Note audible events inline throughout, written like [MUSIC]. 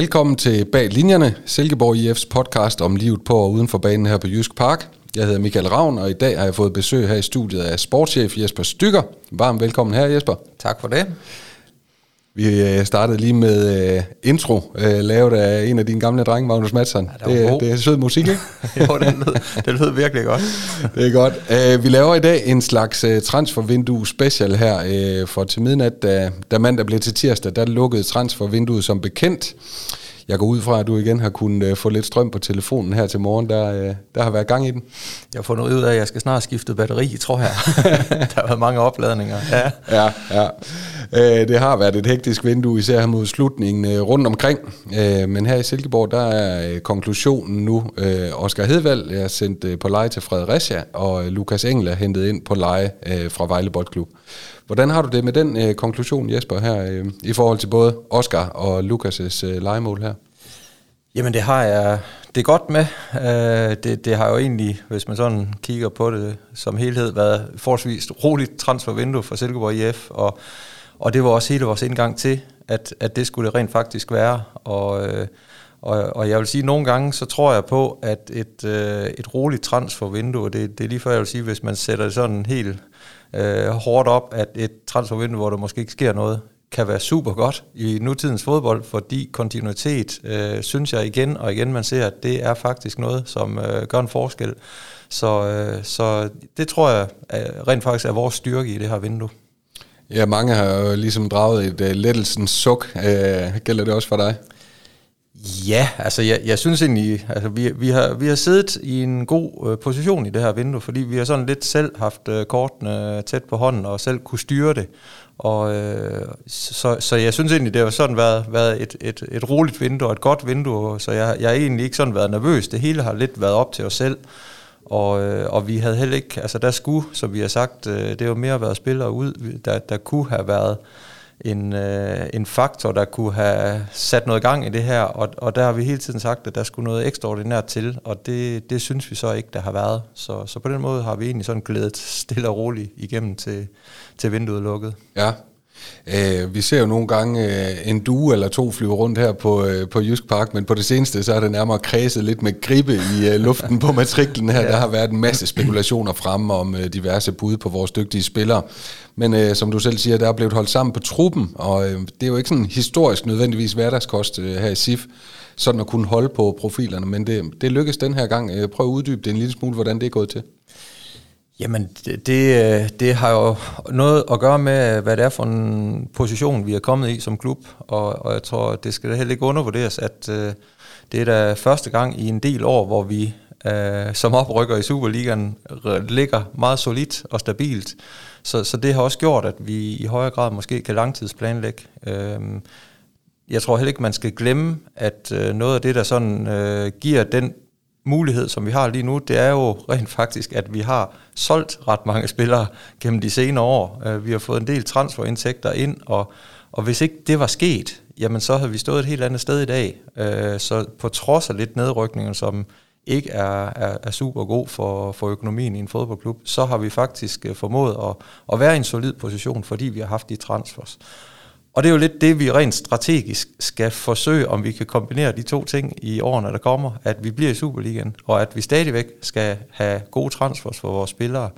Velkommen til Bag Linjerne, Silkeborg IF's podcast om livet på og uden for banen her på Jysk Park. Jeg hedder Michael Ravn, og i dag har jeg fået besøg her i studiet af sportschef Jesper Stykker. Varmt velkommen her, Jesper. Tak for det. Vi øh, startede lige med uh, intro, uh, lavet af en af dine gamle drenge, Magnus Madsen. Ja, det, det, det er sød musik, ikke? [LAUGHS] jo, det lød, det lød virkelig godt. [LAUGHS] det er godt. Uh, vi laver i dag en slags uh, transfervindue special her, uh, for til midnat, da, da mandag blev til tirsdag, der lukkede transfervinduet som bekendt. Jeg går ud fra, at du igen har kunnet uh, få lidt strøm på telefonen her til morgen. Der, uh, der har været gang i den. Jeg har fundet ud af, at jeg skal snart skifte batteri, tror jeg. [LAUGHS] der har været mange opladninger. Ja, ja. ja. Uh, det har været et hektisk vindue, især mod slutningen rundt omkring. Men her i Silkeborg, der er konklusionen nu. Oscar Hedvald er sendt på leje til Fredericia, og Lukas Engel er hentet ind på leje fra Vejle Boldklub. Hvordan har du det med den øh, konklusion, Jesper, her øh, i forhold til både Oscar og Lukas' øh, legemål her? Jamen det har jeg det er godt med. Øh, det, det har jo egentlig, hvis man sådan kigger på det som helhed, været forholdsvis roligt transfervindue for Silkeborg IF, og, og det var også hele vores indgang til, at, at det skulle det rent faktisk være. Og, øh, og, og jeg vil sige, at nogle gange, så tror jeg på, at et, øh, et roligt transfervindue, det, det er lige før, jeg vil sige, hvis man sætter det sådan helt øh, hårdt op, at et transfervindue, hvor der måske ikke sker noget, kan være super godt i nutidens fodbold, fordi kontinuitet, øh, synes jeg igen og igen, man ser, at det er faktisk noget, som øh, gør en forskel. Så, øh, så det tror jeg er, rent faktisk er vores styrke i det her vindue. Ja, mange har jo ligesom draget et uh, lettelsens suk. Uh, gælder det også for dig? Ja, altså jeg, jeg synes egentlig, altså vi, vi, har, vi har siddet i en god øh, position i det her vindue, fordi vi har sådan lidt selv haft øh, kortene tæt på hånden og selv kunne styre det. Og, øh, så, så jeg synes egentlig, det har sådan været, været et, et, et roligt vindue og et godt vindue, så jeg, jeg har egentlig ikke sådan været nervøs. Det hele har lidt været op til os selv. Og, øh, og vi havde heller ikke, altså der skulle, som vi har sagt, øh, det var mere været spillere ud, der, der kunne have været en, øh, en faktor, der kunne have sat noget gang i det her, og, og der har vi hele tiden sagt, at der skulle noget ekstraordinært til, og det, det synes vi så ikke, der har været. Så, så på den måde har vi egentlig sådan glædet stille og roligt igennem til, til vinduet lukket. Ja, Øh, vi ser jo nogle gange øh, en due eller to flyve rundt her på, øh, på Jysk Park, men på det seneste så er det nærmere kredset lidt med gribe i øh, luften på matriklen her. [LAUGHS] ja. Der har været en masse spekulationer frem om øh, diverse bud på vores dygtige spillere. Men øh, som du selv siger, der er blevet holdt sammen på truppen, og øh, det er jo ikke sådan historisk nødvendigvis hverdagskost øh, her i SIF, sådan at kunne holde på profilerne, men det, det lykkes den her gang. Øh, prøv at uddybe det en lille smule, hvordan det er gået til. Jamen, det, det, øh, det har jo noget at gøre med, hvad det er for en position, vi er kommet i som klub, og, og jeg tror, det skal da heller ikke undervurderes, at uh, det er da første gang i en del år, hvor vi uh, som oprykker i Superligaen ligger meget solidt og stabilt. Så, så det har også gjort, at vi i højere grad måske kan langtidsplanlægge. Uh, jeg tror heller ikke, man skal glemme, at uh, noget af det, der sådan uh, giver den mulighed, som vi har lige nu, det er jo rent faktisk, at vi har solgt ret mange spillere gennem de senere år. Øh, vi har fået en del transferindtægter ind, og, og hvis ikke det var sket, jamen så havde vi stået et helt andet sted i dag. Uh, så på trods af lidt nedrykninger, som ikke er, er, er super god for, for økonomien i en fodboldklub, så har vi faktisk øh, formået at, at være i en solid position, fordi vi har haft de transfers. Og det er jo lidt det, vi rent strategisk skal forsøge, om vi kan kombinere de to ting i årene, der kommer, at vi bliver i Superligaen, og at vi stadigvæk skal have gode transfers for vores spillere.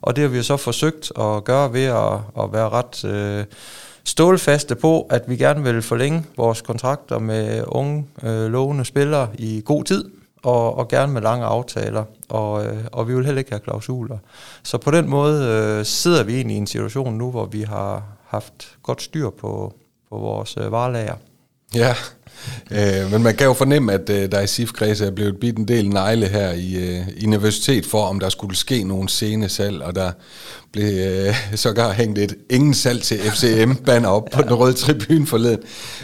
Og det har vi jo så forsøgt at gøre ved at, at være ret øh, stålfaste på, at vi gerne vil forlænge vores kontrakter med unge, øh, lovende spillere i god tid, og, og gerne med lange aftaler, og, øh, og vi vil heller ikke have klausuler. Så på den måde øh, sidder vi egentlig i en situation nu, hvor vi har, haft godt styr på, på vores øh, varelager. Ja, øh, men man kan jo fornemme, at øh, der i SIF-kredse er blevet bidt en del negle her i, øh, i universitet for, om der skulle ske nogle scenesalg, og der blev øh, sågar hængt et ingen salg til FCM-banner op på den røde tribune forleden.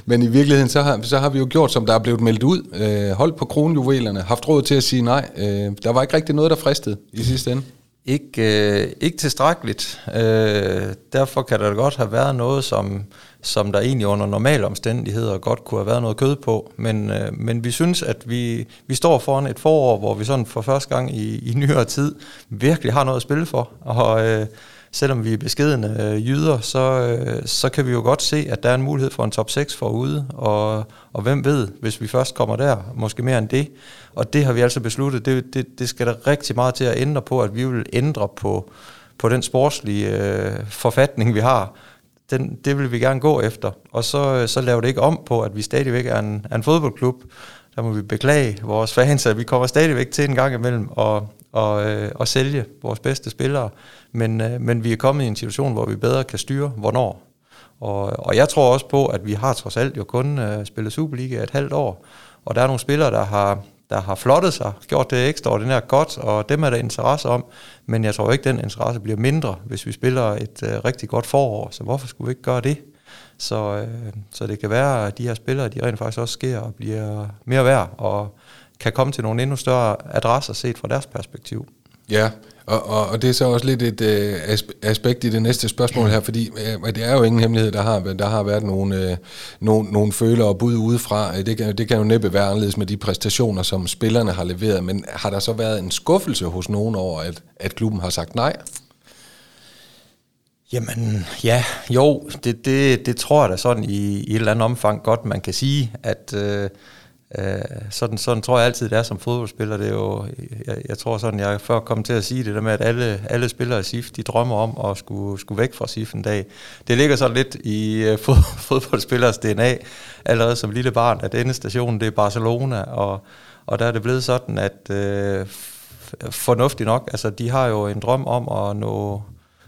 Men i virkeligheden, så har, så har vi jo gjort, som der er blevet meldt ud. Øh, holdt på kronjuvelerne, haft råd til at sige nej. Øh, der var ikke rigtig noget, der fristede i sidste ende. Ikke, øh, ikke tilstrækkeligt. Øh, derfor kan der godt have været noget, som, som der egentlig under normale omstændigheder godt kunne have været noget kød på. Men, øh, men vi synes, at vi, vi står foran et forår, hvor vi sådan for første gang i, i nyere tid virkelig har noget at spille for. Og øh, selvom vi er beskedende øh, jyder, så, øh, så kan vi jo godt se, at der er en mulighed for en top 6 forude, og, og hvem ved, hvis vi først kommer der, måske mere end det. Og det har vi altså besluttet, det, det, det skal der rigtig meget til at ændre på, at vi vil ændre på, på den sportslige øh, forfatning, vi har. Den, det vil vi gerne gå efter, og så, øh, så laver det ikke om på, at vi stadigvæk er en, er en fodboldklub, der må vi beklage vores fans, at vi kommer stadigvæk til en gang imellem. Og, og, øh, og sælge vores bedste spillere. Men, øh, men vi er kommet i en situation, hvor vi bedre kan styre, hvornår. Og, og jeg tror også på, at vi har trods alt jo kun øh, spillet Superliga et halvt år. Og der er nogle spillere, der har, der har flottet sig, gjort det ekstraordinært godt, og dem er der interesse om. Men jeg tror ikke, den interesse bliver mindre, hvis vi spiller et øh, rigtig godt forår. Så hvorfor skulle vi ikke gøre det? Så, øh, så det kan være, at de her spillere, de rent faktisk også sker og bliver mere værd, og kan komme til nogle endnu større adresser set fra deres perspektiv. Ja, og, og, og det er så også lidt et øh, aspekt i det næste spørgsmål her, fordi øh, det er jo ingen hemmelighed, der har, der har været nogle, øh, nogle, nogle følere og bud udefra. Det kan, det kan jo næppe være anderledes med de præstationer, som spillerne har leveret, men har der så været en skuffelse hos nogen over, at, at klubben har sagt nej? Jamen, ja, jo, det, det, det tror jeg da sådan i, i et eller andet omfang godt, man kan sige, at øh, øh, sådan, sådan tror jeg altid, det er som fodboldspiller. Det er jo, jeg, jeg tror sådan, jeg før kom til at sige det der med, at alle, alle spillere i SIF, de drømmer om at skulle, skulle væk fra SIF en dag. Det ligger så lidt i øh, [LAUGHS] fod, fodboldspillers DNA, allerede som lille barn, at denne station, det er Barcelona, og, og der er det blevet sådan, at øh, fornuftigt nok, altså de har jo en drøm om at nå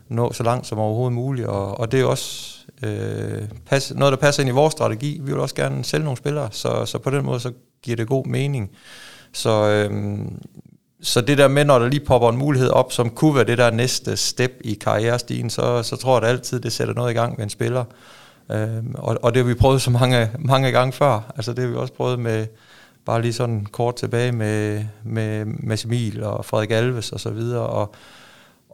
nå så langt som overhovedet muligt, og, og det er også øh, pas, noget, der passer ind i vores strategi. Vi vil også gerne sælge nogle spillere, så, så på den måde så giver det god mening. Så, øh, så det der med, når der lige popper en mulighed op, som kunne være det der næste step i karrierestigen, så, så tror jeg at altid, det sætter noget i gang med en spiller. Øh, og, og det har vi prøvet så mange, mange gange før. Altså det har vi også prøvet med, bare lige sådan kort tilbage med, med, med Emil og Frederik Alves og så videre, og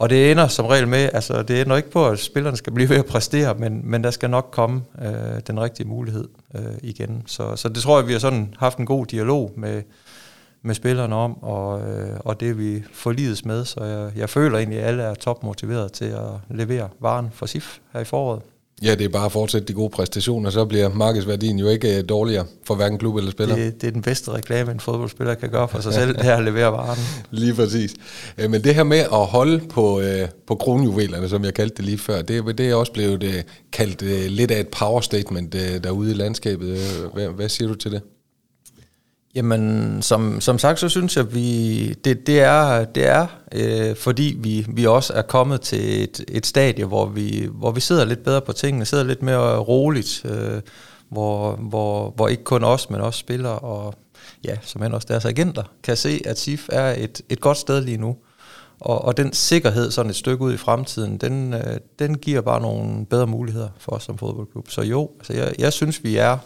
og det ender som regel med, altså det ender ikke på, at spillerne skal blive ved at præstere, men, men der skal nok komme øh, den rigtige mulighed øh, igen. Så, så det tror jeg, vi har sådan haft en god dialog med, med spillerne om, og, øh, og det vi forlides med. Så jeg, jeg føler egentlig, at alle er topmotiveret til at levere varen for SIF her i foråret. Ja, det er bare at fortsætte de gode præstationer, så bliver markedsværdien jo ikke øh, dårligere for hverken klub eller spiller. Det, det er den bedste reklame, en fodboldspiller kan gøre for sig [LAUGHS] selv, det er at levere varen. Lige præcis. Øh, men det her med at holde på, øh, på kronjuvelerne, som jeg kaldte det lige før, det, det er også blevet kaldt lidt af et power statement derude i landskabet. Hvad, hvad siger du til det? Jamen, som, som sagt, så synes jeg, at vi, det, det er, det er øh, fordi vi, vi også er kommet til et, et stadie, hvor vi, hvor vi sidder lidt bedre på tingene, sidder lidt mere roligt, øh, hvor, hvor, hvor ikke kun os, men også spillere og ja, som end også deres agenter, kan se, at SIF er et, et godt sted lige nu. Og, og den sikkerhed sådan et stykke ud i fremtiden, den, øh, den giver bare nogle bedre muligheder for os som fodboldklub. Så jo, altså jeg, jeg synes, vi er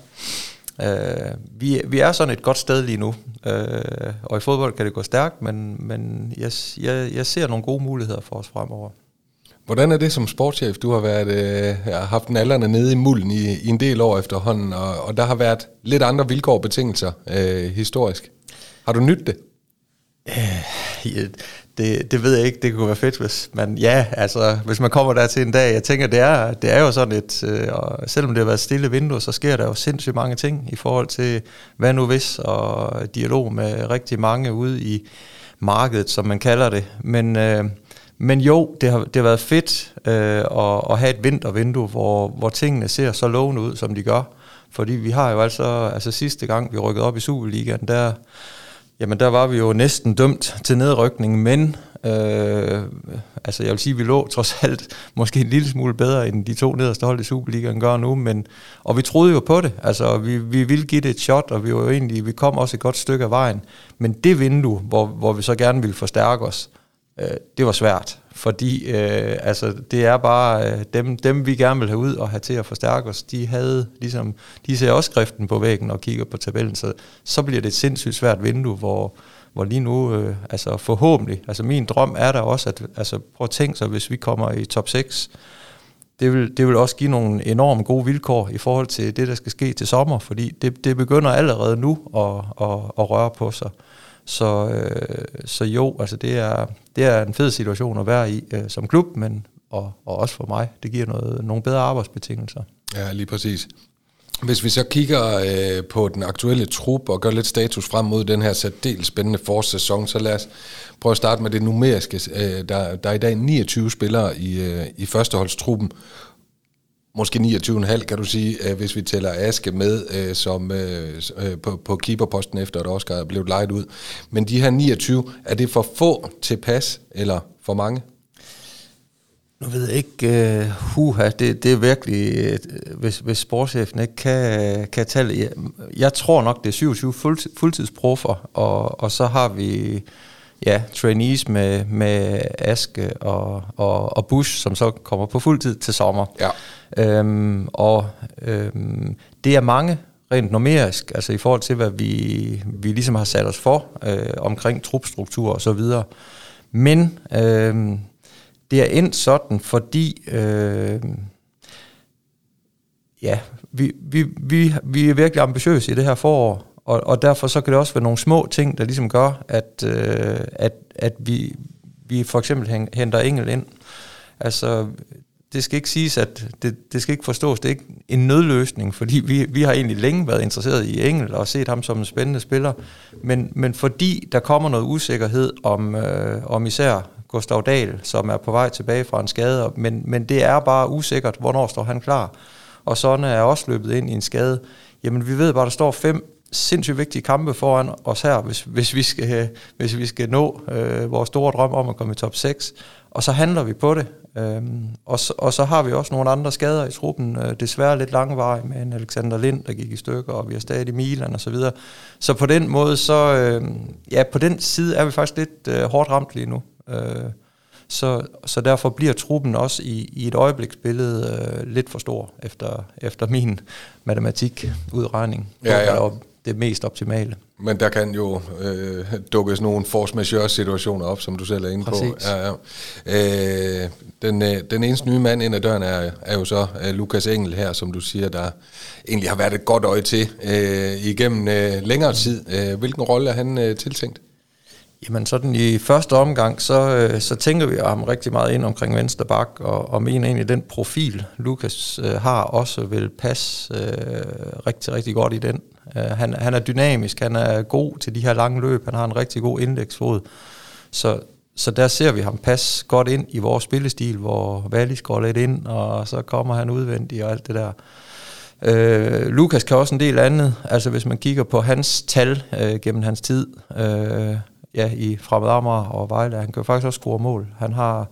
Øh, vi, vi er sådan et godt sted lige nu, øh, og i fodbold kan det gå stærkt, men, men jeg, jeg, jeg ser nogle gode muligheder for os fremover. Hvordan er det som sportschef? Du har været, øh, haft en alderne nede i mulden i, i en del år efterhånden, og, og der har været lidt andre vilkår og betingelser øh, historisk. Har du nydt det? Øh, det, det ved jeg ikke, det kunne være fedt, hvis man, ja, altså, hvis man kommer der til en dag, jeg tænker, det er, det er jo sådan et, øh, og selvom det har været stille vindue, så sker der jo sindssygt mange ting i forhold til, hvad nu hvis, og dialog med rigtig mange ude i markedet, som man kalder det, men, øh, men jo, det har, det har været fedt øh, at, at have et vintervindue, hvor, hvor tingene ser så lovende ud, som de gør, fordi vi har jo altså, altså sidste gang, vi rykkede op i Superligaen, der Jamen der var vi jo næsten dømt til nedrykning, men øh, altså jeg vil sige, at vi lå trods alt [LAUGHS] måske en lille smule bedre end de to nederste hold i Superligaen gør nu, men, og vi troede jo på det, altså vi, vi ville give det et shot, og vi var jo egentlig, vi kom også et godt stykke af vejen, men det vindue, hvor, hvor vi så gerne ville forstærke os, øh, Øh, det var svært fordi øh, altså, det er bare øh, dem, dem, vi gerne vil have ud og have til at forstærke os, de havde ligesom, de ser også skriften på væggen og kigger på tabellen, så, så bliver det et sindssygt svært vindue, hvor, hvor lige nu, øh, altså forhåbentlig, altså min drøm er der også, at altså, prøv at tænke sig, hvis vi kommer i top 6, det vil, det vil også give nogle enormt gode vilkår i forhold til det, der skal ske til sommer, fordi det, det begynder allerede nu at, at, at røre på sig. Så, øh, så jo, altså det er, det er en fed situation at være i øh, som klub, men og, og også for mig. Det giver noget, nogle bedre arbejdsbetingelser. Ja, lige præcis. Hvis vi så kigger øh, på den aktuelle trup og gør lidt status frem mod den her særdeles spændende forårssæson, så lad os prøve at starte med det numeriske. Øh, der, der er i dag 29 spillere i, øh, i førsteholdstruppen. Måske 29,5 kan du sige, øh, hvis vi tæller Aske med øh, som øh, øh, på, på keeperposten efter, at Oscar er blevet lejet ud. Men de her 29, er det for få til pas, eller for mange? Nu ved jeg ikke, uh, huha, det, det er virkelig, uh, hvis, hvis sportschefen ikke kan, kan tale. Jeg, jeg tror nok, det er 27 fuld, fuldtidsproffer, og, og så har vi ja, trainees med, med Aske og, og, og Bush, som så kommer på fuldtid til sommer. Ja. Øhm, og øhm, det er mange rent numerisk, altså i forhold til, hvad vi, vi ligesom har sat os for øh, omkring trupstruktur og så videre. Men øh, det er endt sådan, fordi øh, ja, vi, vi, vi, vi er virkelig ambitiøse i det her forår, og, og derfor så kan det også være nogle små ting, der ligesom gør, at, øh, at, at vi, vi for eksempel henter Engel ind. Altså, det skal ikke siges, at det, det skal ikke forstås, det er ikke en nødløsning, fordi vi, vi har egentlig længe været interesseret i Engel og set ham som en spændende spiller, men, men fordi der kommer noget usikkerhed om, øh, om især Gustav Dahl, som er på vej tilbage fra en skade, men, men det er bare usikkert, hvornår står han klar. Og sådan er også løbet ind i en skade. Jamen vi ved bare, der står fem sindssygt vigtige kampe foran os her, hvis, hvis, vi, skal, hvis vi skal nå øh, vores store drøm om at komme i top 6. Og så handler vi på det. Øhm, og, så, og så har vi også nogle andre skader i truppen, øh, desværre lidt langvej med en Alexander Lind, der gik i stykker, og vi har stadig Milan og så videre. Så på den måde, så øh, ja, på den side er vi faktisk lidt øh, hårdt ramt lige nu. Øh, så, så derfor bliver truppen også i, i et øjebliksbillede øh, lidt for stor, efter, efter min matematikudregning. Ja, ja. Det mest optimale. Men der kan jo øh, dukkes nogle force majeure situationer op, som du selv er inde Præcis. på. Ja, ja. Øh, den, øh, den eneste nye mand ind ad døren er, er jo så øh, Lukas Engel her, som du siger, der egentlig har været et godt øje til øh, igennem øh, længere tid. Øh, hvilken rolle er han øh, tiltænkt? Jamen sådan i første omgang, så, øh, så tænker vi ham rigtig meget ind omkring venstre bak, og, og mener egentlig, den profil, Lukas øh, har, også vil passe øh, rigtig, rigtig godt i den. Øh, han, han er dynamisk, han er god til de her lange løb, han har en rigtig god indeksfod. Så, så der ser vi ham passe godt ind i vores spillestil, hvor Wallis går lidt ind, og så kommer han udvendigt og alt det der. Øh, Lukas kan også en del andet, altså hvis man kigger på hans tal øh, gennem hans tid, øh, ja, i Fremad Amager og Vejle. Han kan faktisk også score mål. Han har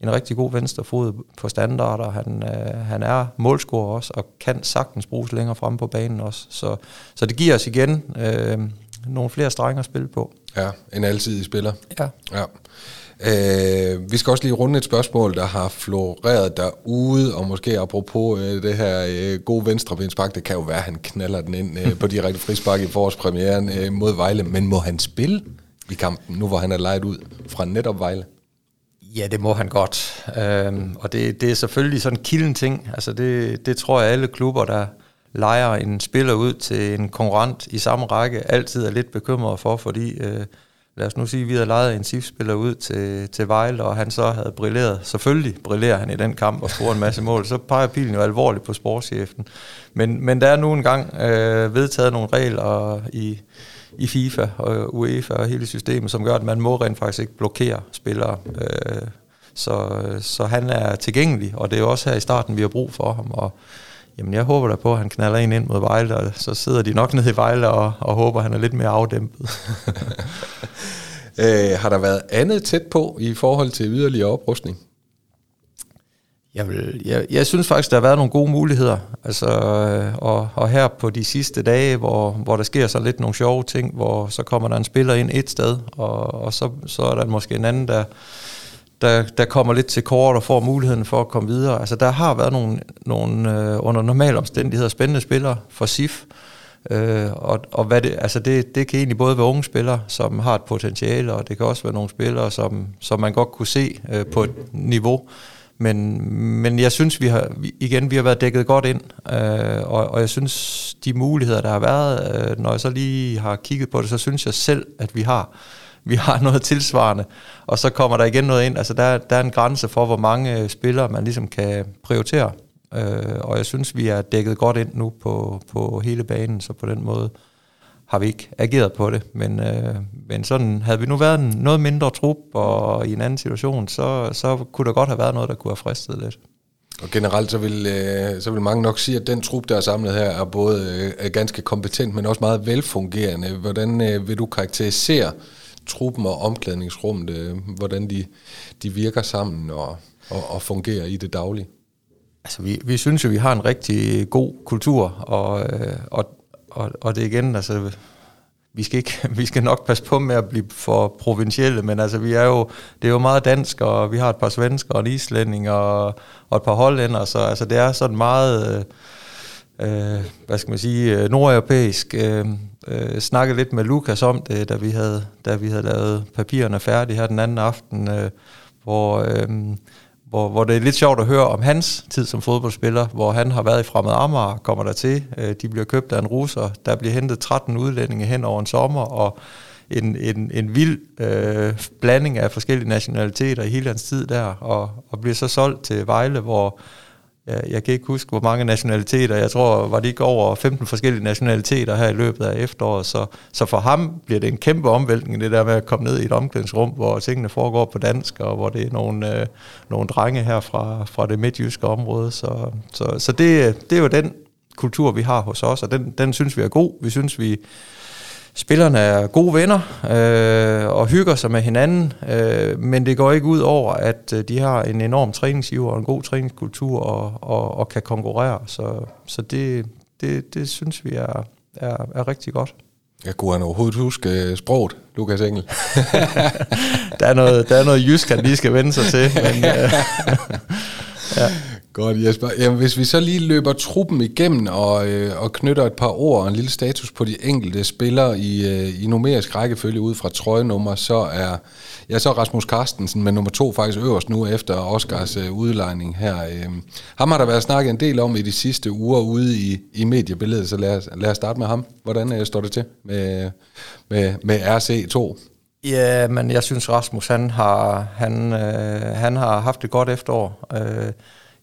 en rigtig god venstre fod på standarder. Han, øh, han er målscorer også, og kan sagtens bruges længere fremme på banen også. Så, så det giver os igen øh, nogle flere strenge at spille på. Ja, en alsidig spiller. Ja. ja. Øh, vi skal også lige runde et spørgsmål, der har floreret derude, og måske apropos øh, det her øh, gode venstrebensspark, det kan jo være, at han knaller den ind øh, [LAUGHS] på direkte frispark i forårspremieren øh, mod Vejle, men må han spille? I kampen, nu hvor han er lejet ud fra netop Vejle? Ja, det må han godt. Øhm, og det, det er selvfølgelig sådan en kilden ting. Altså det, det tror jeg, alle klubber, der lejer en spiller ud til en konkurrent i samme række, altid er lidt bekymret for, fordi øh, lad os nu sige, at vi havde lejet en SIF-spiller ud til, til Vejle, og han så havde brilleret. Selvfølgelig brillerer han i den kamp og scorer en masse mål. Så peger pilen jo alvorligt på sportschefen. Men, men der er nu engang øh, vedtaget nogle regler i i FIFA og UEFA og hele systemet, som gør, at man må rent faktisk ikke blokere spillere. Øh, så, så han er tilgængelig, og det er jo også her i starten, vi har brug for ham. Og jamen, jeg håber da på, at han knaller en ind mod Vejle, og så sidder de nok nede i Vejle og, og håber, at han er lidt mere afdæmpet. [LAUGHS] øh, har der været andet tæt på i forhold til yderligere oprustning? Jeg, vil, jeg, jeg synes faktisk, der har været nogle gode muligheder. Altså, øh, og, og her på de sidste dage, hvor, hvor der sker så lidt nogle sjove ting, hvor så kommer der en spiller ind et sted, og, og så, så er der måske en anden, der, der, der kommer lidt til kort og får muligheden for at komme videre. Altså, der har været nogle, nogle øh, under normale omstændigheder spændende spillere for SIF, Øh, og og hvad det, altså det, det kan egentlig både være unge spillere, som har et potentiale, og det kan også være nogle spillere, som, som man godt kunne se øh, på et niveau, men, men jeg synes, vi har, igen, vi har været dækket godt ind, øh, og, og jeg synes, de muligheder, der har været, øh, når jeg så lige har kigget på det, så synes jeg selv, at vi har vi har noget tilsvarende, og så kommer der igen noget ind. Altså der, der er en grænse for, hvor mange spillere man ligesom kan prioritere. Øh, og jeg synes, vi er dækket godt ind nu på, på hele banen, så på den måde har vi ikke ageret på det. Men, øh, men sådan, havde vi nu været en noget mindre trup og i en anden situation, så, så kunne der godt have været noget, der kunne have fristet lidt. Og generelt så vil, øh, så vil mange nok sige, at den trup, der er samlet her, er både øh, er ganske kompetent, men også meget velfungerende. Hvordan øh, vil du karakterisere truppen og omklædningsrummet, øh, hvordan de, de virker sammen og, og, og fungerer i det daglige? Altså, vi, vi synes jo, vi har en rigtig god kultur, og, øh, og, og, og det igen, altså, vi skal, ikke, [LAUGHS] vi skal nok passe på med at blive for provincielle, men altså, vi er jo, det er jo meget dansk, og vi har et par svensker og en islænding og, og et par hollænder, så altså, det er sådan meget... Øh, øh hvad skal man sige, øh, nordeuropæisk. Øh, øh, snakkede lidt med Lukas om det, da vi havde, da vi havde lavet papirerne færdige her den anden aften, øh, hvor, øh, hvor, hvor det er lidt sjovt at høre om hans tid som fodboldspiller, hvor han har været i Fremad Amager, kommer der til, øh, de bliver købt af en russer, der bliver hentet 13 udlændinge hen over en sommer, og en, en, en vild øh, blanding af forskellige nationaliteter i hele hans tid der, og, og bliver så solgt til Vejle, hvor jeg, jeg kan ikke huske, hvor mange nationaliteter. Jeg tror, var det ikke over 15 forskellige nationaliteter her i løbet af efteråret. Så, så for ham bliver det en kæmpe omvæltning, det der med at komme ned i et omklædningsrum, hvor tingene foregår på dansk, og hvor det er nogle, øh, nogle drenge her fra, fra det midtjyske område. Så, så, så det, det er jo den kultur, vi har hos os, og den, den synes vi er god. Vi synes, vi Spillerne er gode venner øh, og hygger sig med hinanden, øh, men det går ikke ud over, at øh, de har en enorm træningsgiver og en god træningskultur og, og, og kan konkurrere. Så, så det, det, det synes vi er, er, er rigtig godt. Jeg kunne han overhovedet huske øh, sproget, Lukas Engel? [LAUGHS] der, er noget, der er noget jysk, han lige skal vende sig til. Men, øh, [LAUGHS] ja. Godt Jesper. Jamen, hvis vi så lige løber truppen igennem og, øh, og knytter et par ord og en lille status på de enkelte spillere i, øh, i numerisk rækkefølge ud fra trøjenummer, så er ja, så er Rasmus Carstensen med nummer to faktisk øverst nu efter Oscars øh, udlejning her. Øh. Ham har der været snakket en del om i de sidste uger ude i, i mediebilledet, så lad os, lad os starte med ham. Hvordan øh, står det til med, med, med RC2? Ja, men jeg synes Rasmus, han har, han, øh, han har haft et godt efterår. Øh,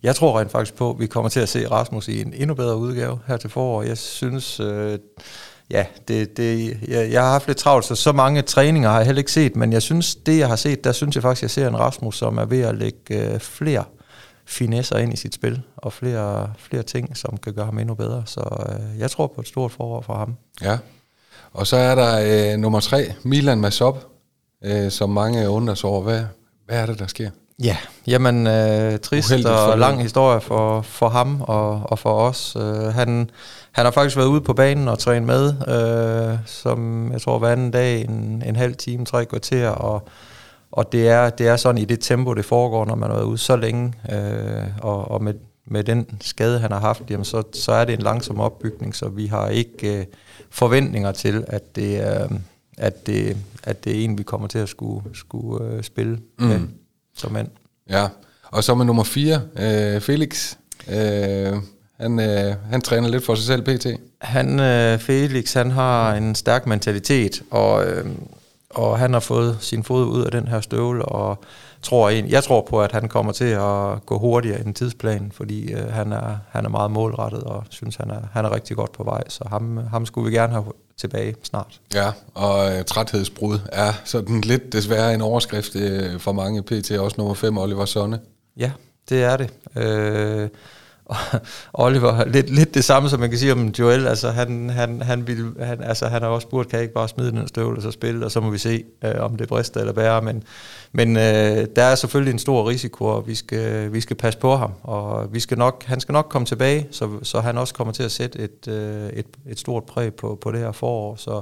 jeg tror rent faktisk på, at vi kommer til at se Rasmus i en endnu bedre udgave her til forår. Jeg synes, øh, ja, det, det, jeg, jeg har haft lidt travlt, så så mange træninger har jeg heller ikke set, men jeg synes, det jeg har set, der synes jeg faktisk, jeg ser en Rasmus, som er ved at lægge øh, flere finesser ind i sit spil, og flere, flere ting, som kan gøre ham endnu bedre. Så øh, jeg tror på et stort forår for ham. Ja, og så er der øh, nummer tre, Milan Masop, øh, som mange undrer sig over. Hvad, hvad er det, der sker? Ja, jamen øh, trist og lang historie for, for ham og, og for os. Uh, han, han har faktisk været ude på banen og trænet med, uh, som jeg tror hver anden dag, en, en halv time, tre kvarter, og, og det, er, det er sådan i det tempo, det foregår, når man er ude så længe, uh, og, og med, med den skade, han har haft, jamen så, så er det en langsom opbygning, så vi har ikke uh, forventninger til, at det, uh, at, det, at det er en, vi kommer til at skulle, skulle uh, spille mm. med som mand. Ja, og så med nummer 4, øh, Felix. Øh, han, øh, han træner lidt for sig selv, PT. Han, øh, Felix, han har en stærk mentalitet, og, øh, og han har fået sin fod ud af den her støvle, og tror en, jeg tror på, at han kommer til at gå hurtigere end tidsplanen, fordi øh, han, er, han er meget målrettet, og synes, han er, han er rigtig godt på vej, så ham, ham skulle vi gerne have tilbage snart. Ja, og øh, træthedsbrud er sådan lidt desværre en overskrift øh, for mange PT, også nummer 5, Oliver Sonne. Ja, det er det. Øh, Oliver, lidt, lidt det samme, som man kan sige om Joel, altså han, han, han, vil, han, altså, han har også spurgt, kan jeg ikke bare smide den støvle og så spille, og så må vi se, øh, om det brister eller bærer, men, men øh, der er selvfølgelig en stor risiko, og vi skal, vi skal passe på ham, og vi skal nok, han skal nok komme tilbage, så, så han også kommer til at sætte et, øh, et, et stort præg på, på det her forår, så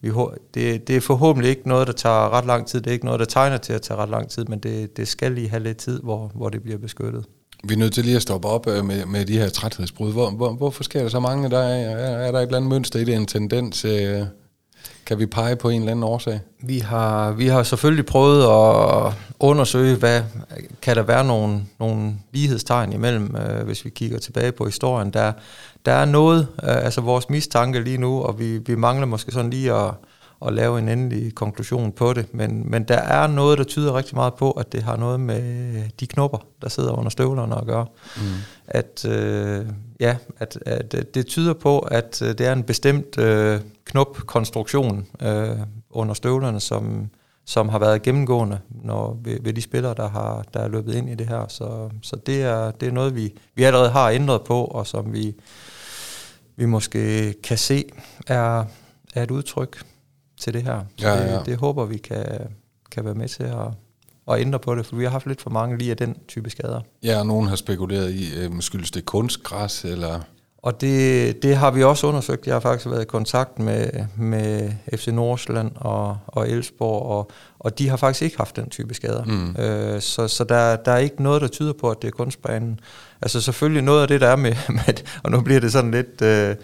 vi, det, det er forhåbentlig ikke noget, der tager ret lang tid, det er ikke noget, der tegner til at tage ret lang tid, men det, det skal lige have lidt tid, hvor, hvor det bliver beskyttet. Vi er nødt til lige at stoppe op øh, med, med de her træthedsbrud. Hvor, hvor, hvorfor sker der så mange? Der er, er der et eller andet mønster i det, en tendens? Øh, kan vi pege på en eller anden årsag? Vi har, vi har selvfølgelig prøvet at undersøge, hvad kan der være nogle, nogle lighedstegn imellem, øh, hvis vi kigger tilbage på historien. Der, der er noget, øh, altså vores mistanke lige nu, og vi, vi mangler måske sådan lige at, at lave en endelig konklusion på det. Men, men der er noget, der tyder rigtig meget på, at det har noget med de knopper, der sidder under støvlerne at gøre. Mm. At, øh, ja, at, at det tyder på, at det er en bestemt øh, knopkonstruktion øh, under støvlerne, som, som har været gennemgående når, ved, ved de spillere, der, har, der er løbet ind i det her. Så, så det, er, det er noget, vi, vi allerede har ændret på, og som vi, vi måske kan se er, er et udtryk til det her. Så ja, ja. Det, det håber vi kan, kan være med til at, at ændre på det, for vi har haft lidt for mange lige af den type skader. Ja, og nogen har spekuleret i, øh, skyldes det kunstgræs, eller... Og det, det har vi også undersøgt. Jeg har faktisk været i kontakt med, med FC Nordsjælland og, og Elsborg, og, og de har faktisk ikke haft den type skader. Mm. Øh, så så der, der er ikke noget, der tyder på, at det er kunstbanen. Altså selvfølgelig noget af det, der er med, [LAUGHS] med og nu bliver det sådan lidt... Øh,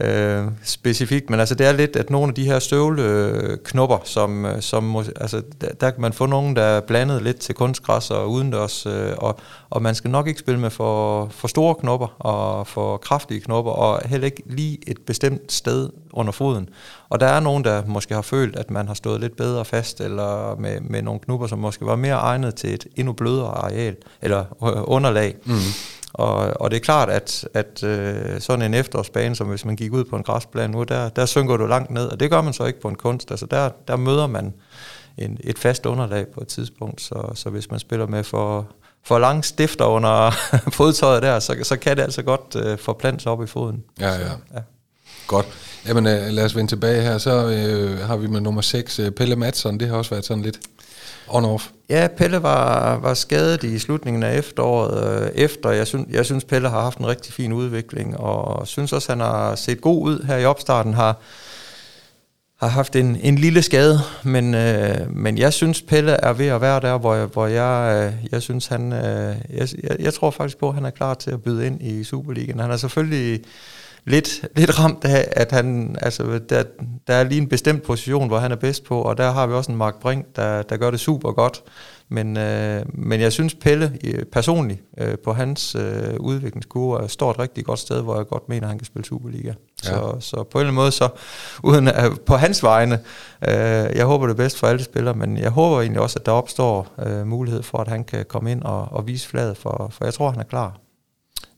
øh, specifikt, men altså det er lidt, at nogle af de her støvleknopper, som, øh, som må, altså der, der kan man få nogen, der er blandet lidt til kunstgræs og udendørs, øh, og, og man skal nok ikke spille med for, for store knopper og for kraftige knopper, og heller ikke lige et bestemt sted under foden. Og der er nogen, der måske har følt, at man har stået lidt bedre fast, eller med, med nogle knopper, som måske var mere egnet til et endnu blødere areal, eller øh, underlag. Mm. Og, og det er klart, at, at øh, sådan en efterårsbane, som hvis man gik ud på en græsplan nu, der, der synker du langt ned, og det gør man så ikke på en kunst. Altså der, der møder man en, et fast underlag på et tidspunkt, så, så hvis man spiller med for, for lange stifter under [LAUGHS] fodtøjet der, så, så kan det altså godt øh, forplante sig op i foden. Ja, ja. Så, ja. Godt. Jamen øh, lad os vende tilbage her. Så øh, har vi med nummer 6, øh, Pelle Madsen. Det har også været sådan lidt on-off. Ja, Pelle var, var skadet i slutningen af efteråret. Øh, efter, jeg synes, jeg synes, Pelle har haft en rigtig fin udvikling, og synes også, han har set god ud her i opstarten. Har, har haft en, en lille skade, men, øh, men jeg synes, Pelle er ved at være der, hvor jeg, hvor jeg, øh, jeg synes, han, øh, jeg, jeg, jeg tror faktisk på, at han er klar til at byde ind i Superligaen. Han er selvfølgelig lidt, lidt ramt af, at han, altså, der, der er lige en bestemt position, hvor han er bedst på, og der har vi også en Mark Brink, der, der gør det super godt. Men, øh, men jeg synes, Pelle personligt øh, på hans øh, udviklingskurve står et rigtig godt sted, hvor jeg godt mener, at han kan spille Superliga. Ja. Så, så på en eller anden måde, så uden, øh, på hans vegne, øh, jeg håber det bedst for alle spillere, men jeg håber egentlig også, at der opstår øh, mulighed for, at han kan komme ind og, og vise fladet, for, for jeg tror, han er klar.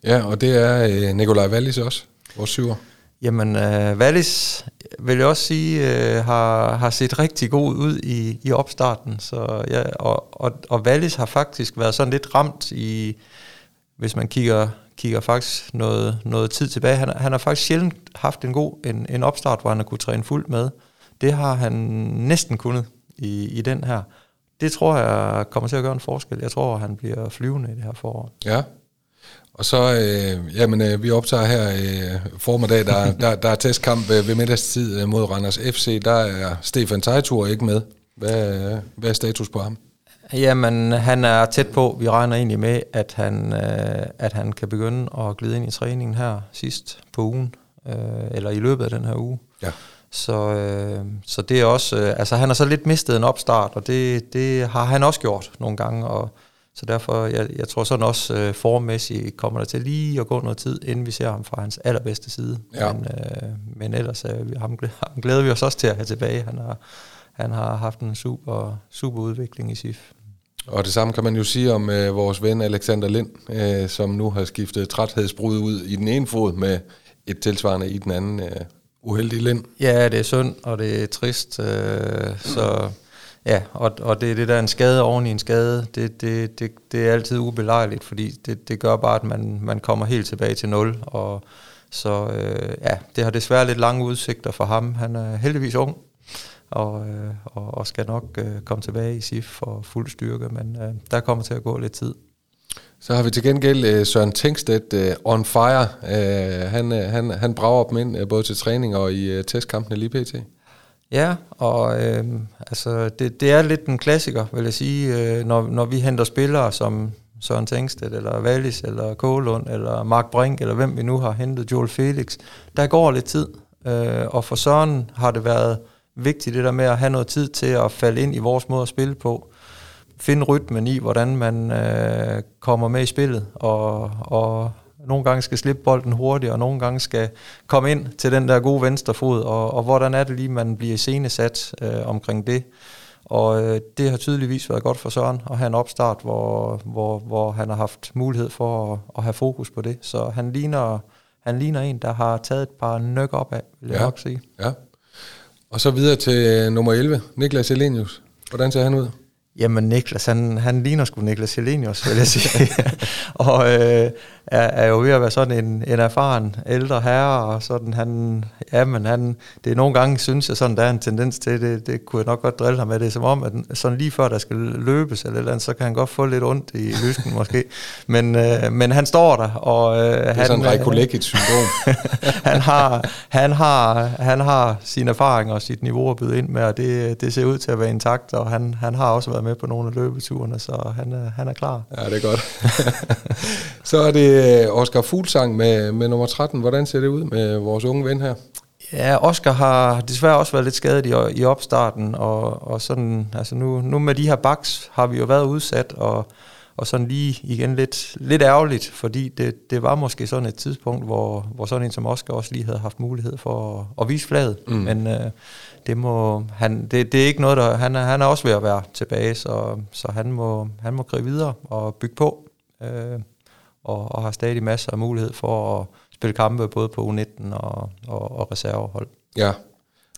Ja, og det er øh, Nikolaj Wallis også. Vores syver? Jamen, uh, Wallis vil jeg også sige, uh, har, har set rigtig god ud i, i opstarten. Så, ja, og, og, og Wallis har faktisk været sådan lidt ramt i, hvis man kigger, kigger faktisk noget, noget tid tilbage. Han, han har faktisk sjældent haft en god en, en opstart, hvor han har kunne træne fuldt med. Det har han næsten kunnet i, i den her. Det tror jeg kommer til at gøre en forskel. Jeg tror, han bliver flyvende i det her forår. Ja, og så, øh, jamen, øh, vi optager her øh, formiddag, der, der, der er testkamp øh, ved middagstid øh, mod Randers FC. Der er Stefan Tejtur ikke med. Hvad, hvad er status på ham? Jamen, han er tæt på. Vi regner egentlig med, at han, øh, at han kan begynde at glide ind i træningen her sidst på ugen, øh, eller i løbet af den her uge. Ja. Så, øh, så det er også, øh, altså han har så lidt mistet en opstart, og det, det har han også gjort nogle gange, og så derfor, jeg, jeg tror sådan også øh, formmæssigt kommer der til lige at gå noget tid, inden vi ser ham fra hans allerbedste side. Ja. Men, øh, men ellers øh, ham, ham glæder vi os også til at have tilbage. Han har, han har haft en super, super udvikling i SIF. Og det samme kan man jo sige om øh, vores ven Alexander Lind, øh, som nu har skiftet træthedsbrud ud i den ene fod med et tilsvarende i den anden øh, uheldige Lind. Ja, det er synd, og det er trist. Øh, så Ja, og, og det, det der en skade oven i en skade, det, det, det, det er altid ubelejligt, fordi det, det gør bare, at man, man kommer helt tilbage til nul. Og så øh, ja, det har desværre lidt lange udsigter for ham. Han er heldigvis ung, og, øh, og, og skal nok øh, komme tilbage i SIF for fuld styrke, men øh, der kommer til at gå lidt tid. Så har vi til gengæld øh, Søren Tengstedt øh, on fire. Uh, han, øh, han, han brager dem ind øh, både til træning og i øh, testkampene lige pt. Ja, og øh, altså, det, det er lidt en klassiker, vil jeg sige, øh, når, når vi henter spillere som Søren Tengstedt, eller Wallis, eller Kålund, eller Mark Brink, eller hvem vi nu har hentet, Joel Felix. Der går lidt tid, øh, og for Søren har det været vigtigt det der med at have noget tid til at falde ind i vores måde at spille på. Finde rytmen i, hvordan man øh, kommer med i spillet, og, og nogle gange skal slippe bolden hurtigt, og nogle gange skal komme ind til den der gode venstre fod, og, og hvordan er det lige, man bliver scenesat øh, omkring det. Og øh, det har tydeligvis været godt for Søren at have en opstart, hvor, hvor, hvor han har haft mulighed for at, at have fokus på det. Så han ligner, han ligner en, der har taget et par nøk op af, vil jeg Ja. nok sige. Ja. Og så videre til øh, nummer 11, Niklas Elenius. Hvordan ser han ud? Jamen Niklas, han, han ligner sgu Niklas Helenius, vil jeg sige. [LAUGHS] og øh, er, er jo ved at være sådan en, en erfaren ældre herre, og sådan han, ja, men han, det er nogle gange, synes jeg sådan, der er en tendens til, det, det kunne jeg nok godt drille ham med, det er som om, at sådan lige før der skal løbes eller eller andet, så kan han godt få lidt ondt i lysken [LAUGHS] måske. Men, øh, men han står der, og øh, Det er han, sådan en Reikolekic-syndrom. [LAUGHS] han, har, han, har, han har sine erfaringer og sit niveau at byde ind med, og det, det ser ud til at være intakt, og han, han har også været med på nogle af løbeturene, så han han er klar. ja, det er godt. [LAUGHS] så er det øh, Oscar Fuglsang med, med nummer 13. Hvordan ser det ud med vores unge ven her? Ja, Oscar har desværre også været lidt skadet i, i opstarten, og, og sådan, altså nu, nu med de her baks har vi jo været udsat, og, og sådan lige igen lidt, lidt ærgerligt, fordi det, det var måske sådan et tidspunkt, hvor, hvor sådan en som Oscar også lige havde haft mulighed for at, at vise flaget, mm. men øh, det må, han, det, det er ikke noget, der, han er, han er også ved at være tilbage, så, så han, må, han må gribe videre og bygge på, øh, og, og har stadig masser af mulighed for at spille kampe både på U19 og, og, og reservehold. Ja.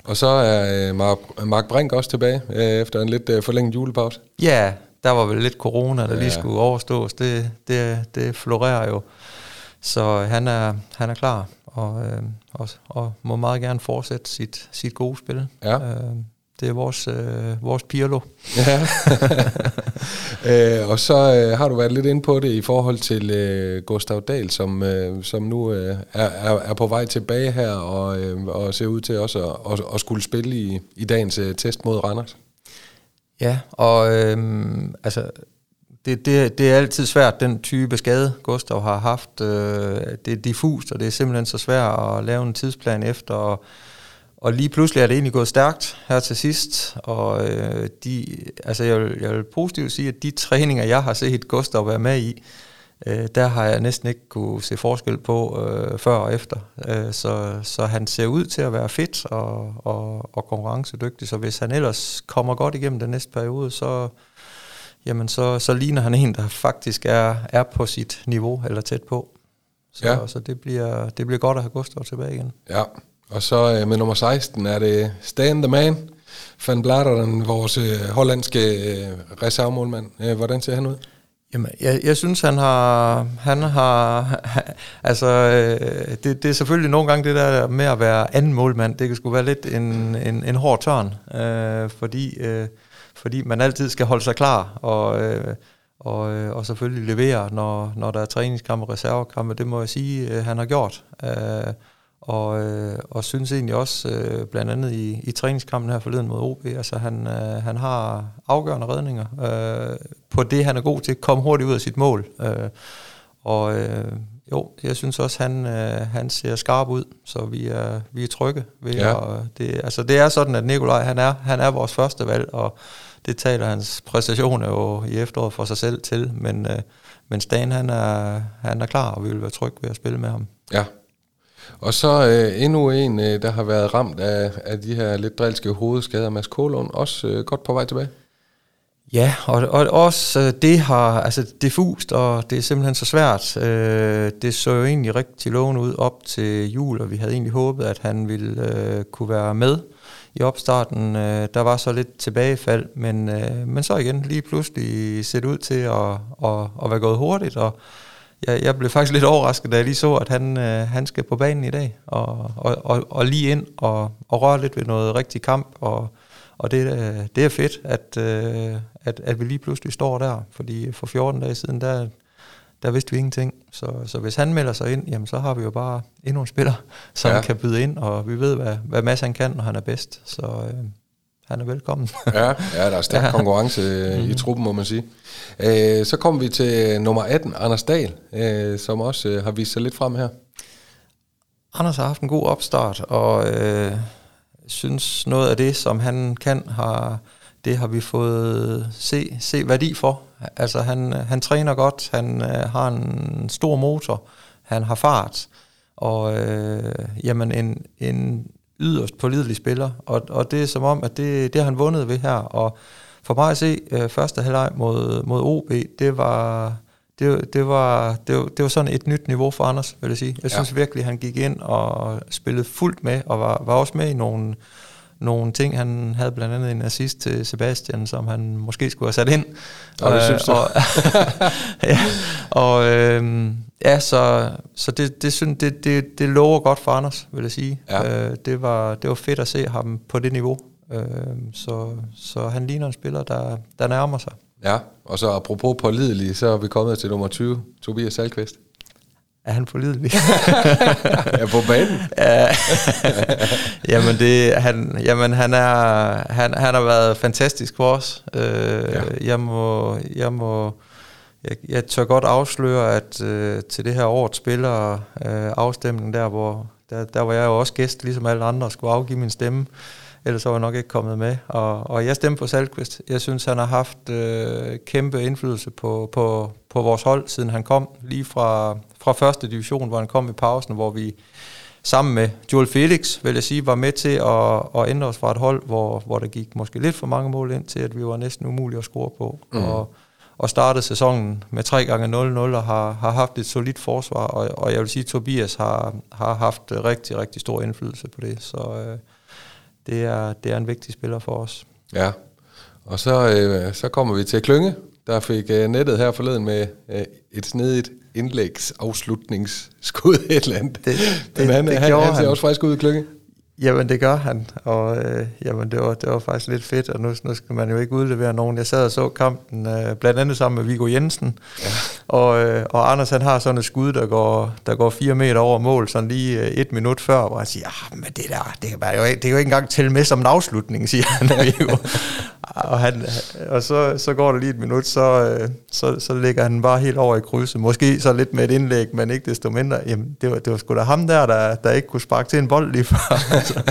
Og så er øh, Mark, Mark Brink også tilbage, øh, efter en lidt øh, forlænget julepause. Ja, der var vel lidt corona, der Ja. ja. lige skulle overstås. Det, det, det florerer jo. Så han er, han er klar, og, øh, og, og må meget gerne fortsætte sit, sit gode spil. Ja. Øh, det er vores, øh, vores Pirlo. Ja. [LAUGHS] øh, og så øh, har du været lidt inde på det i forhold til øh, Gustav Dahl, som, øh, som nu øh, er, er, på vej tilbage her og, øh, og ser ud til også at, at, at skulle spille i, i dagens øh, test mod Randers. Ja, og øh, altså, det, det, det er altid svært, den type skade, Gustav har haft. Øh, det er diffust, og det er simpelthen så svært at lave en tidsplan efter. Og, og lige pludselig er det egentlig gået stærkt her til sidst. Og øh, de, altså jeg, vil, jeg vil positivt sige, at de træninger, jeg har set Gustav være med i, øh, der har jeg næsten ikke kunne se forskel på øh, før og efter. Øh, så, så han ser ud til at være fit og, og, og konkurrencedygtig. Så hvis han ellers kommer godt igennem den næste periode, så, jamen så, så ligner han en, der faktisk er, er på sit niveau eller tæt på. Så, ja. så det, bliver, det bliver godt at have Gustav tilbage igen. Ja, og så øh, med nummer 16 er det Stan the Man, Van Bladeren, vores øh, hollandske øh, reservemålmand. Øh, hvordan ser han ud? Jamen, jeg, jeg synes, han har... Han har [LAUGHS] altså, øh, det, det er selvfølgelig nogle gange det der med at være anden målmand. Det kan sgu være lidt en, en, en hård tørn, øh, fordi, øh, fordi man altid skal holde sig klar og, øh, og, øh, og selvfølgelig levere, når, når der er træningskampe og reservekampe. Det må jeg sige, øh, han har gjort. Øh, og, øh, og synes egentlig også, øh, blandt andet i, i træningskampen her forleden mod OB, altså han, øh, han har afgørende redninger øh, på det, han er god til, komme hurtigt ud af sit mål. Øh, og øh, jo, jeg synes også, han, øh, han ser skarp ud, så vi er, vi er trygge. Ved Ja. at, det, altså det er sådan, at Nikolaj, han er, han er vores første valg, og det taler hans præstationer jo i efteråret for sig selv til, men, øh, men Stan, han er, han er klar, og vi vil være trygge ved at spille med ham. Ja. Og så øh, endnu en, øh, der har været ramt af, af de her lidt drilske hovedskader. Mads Kålund, også øh, godt på vej tilbage. Ja, og, og også øh, det har, altså diffust, og det er simpelthen så svært. Øh, det så jo egentlig rigtig lovende ud op til jul, og vi havde egentlig håbet, at han ville øh, kunne være med i opstarten. Øh, der var så lidt tilbagefald, men, øh, men så igen lige pludselig set ud til at, at, at være gået hurtigt, og jeg, jeg blev faktisk lidt overrasket, da jeg lige så, at han, øh, han skal på banen i dag, og, og, og, og lige ind og, og røre lidt ved noget rigtig kamp, og, og det, øh, det er fedt, at, øh, at, at vi lige pludselig står der, fordi for 14 dage siden, der, der vidste vi ingenting. Så, så hvis han melder sig ind, jamen, så har vi jo bare endnu en spiller, som Ja. kan byde ind, og vi ved, hvad, hvad Mads han kan, når han er bedst. Så øh, han er velkommen. Ja, ja der er stærk Ja. konkurrence øh, i truppen, må man sige. Øh, så kommer vi til nummer 18, Anders Dahl, øh, som også øh, har vist sig lidt frem her. Anders har haft en god opstart, og øh, synes noget af det, som han kan, har, det har vi fået se, se værdi for. Altså han, han træner godt, han øh, har en stor motor, han har fart, og øh, jamen en, en yderst pålidelig spiller, og, og det er som om, at det, det har han vundet ved her, og for mig at se, øh, første halvleg mod, mod OB, det var, det, det, var, det, var, det var sådan et nyt niveau for Anders, vil jeg sige. Jeg synes ja. virkelig, han gik ind og spillede fuldt med, og var, var også med i nogle, nogle ting. Han havde blandt andet en assist til Sebastian, som han måske skulle have sat ind. Og det synes du? Og, [LAUGHS] ja, og øh, ja, så, så det, det, synes, det, det, det lover godt for Anders, vil jeg sige. Ja. Øh, det, var, det var fedt at se ham på det niveau. Øh, så, så han ligner en spiller, der, der nærmer sig. Ja, og så apropos pålidelig, så er vi kommet til nummer 20, Tobias Salkvist. Er han pålidelig? [LAUGHS] ja, på banen. ja, [LAUGHS] jamen, det, han, jamen han, er, han, han har været fantastisk for os. Øh, ja. Jeg må... Jeg må jeg, jeg tør godt afsløre, at øh, til det her årets spiller øh, afstemning der, hvor der, der var jeg jo også gæst, ligesom alle andre, skulle afgive min stemme ellers var jeg nok ikke kommet med. Og, og jeg stemte på Salkvist. Jeg synes, han har haft øh, kæmpe indflydelse på, på, på vores hold, siden han kom lige fra, fra første division, hvor han kom i pausen, hvor vi sammen med Joel Felix, vil jeg sige, var med til at, at ændre os fra et hold, hvor, hvor der gik måske lidt for mange mål ind til, at vi var næsten umulige at score på. Mm. Og, og startede sæsonen med 3 gange 0-0 og har, har haft et solidt forsvar, og, og jeg vil sige, at Tobias har, har haft rigtig, rigtig stor indflydelse på det. Så, øh, det er, det er en vigtig spiller for os. Ja, og så, øh, så kommer vi til Klynge, der fik øh, nettet her forleden med øh, et snedigt indlægsafslutningsskud et eller andet. Det, det, Men han, det han, han, han ser også frisk ud i Klynge. Jamen det gør han, og øh, jamen, det, var, det var faktisk lidt fedt, og nu, nu skal man jo ikke udlevere nogen. Jeg sad og så kampen øh, blandt andet sammen med Viggo Jensen, ja. og, øh, og Anders han har sådan et skud, der går, der går fire meter over mål, sådan lige øh, et minut før, hvor han siger, ah, men det der, det kan, jo, det kan jo ikke engang tælle med som en afslutning, siger han, Viggo. [LAUGHS] og, han, og så, så går der lige et minut, så, øh, så, så ligger han bare helt over i krydset. Måske så lidt med et indlæg, men ikke desto mindre. Jamen, det var, det var sgu da ham der, der, der ikke kunne sparke til en bold lige før. [LAUGHS] så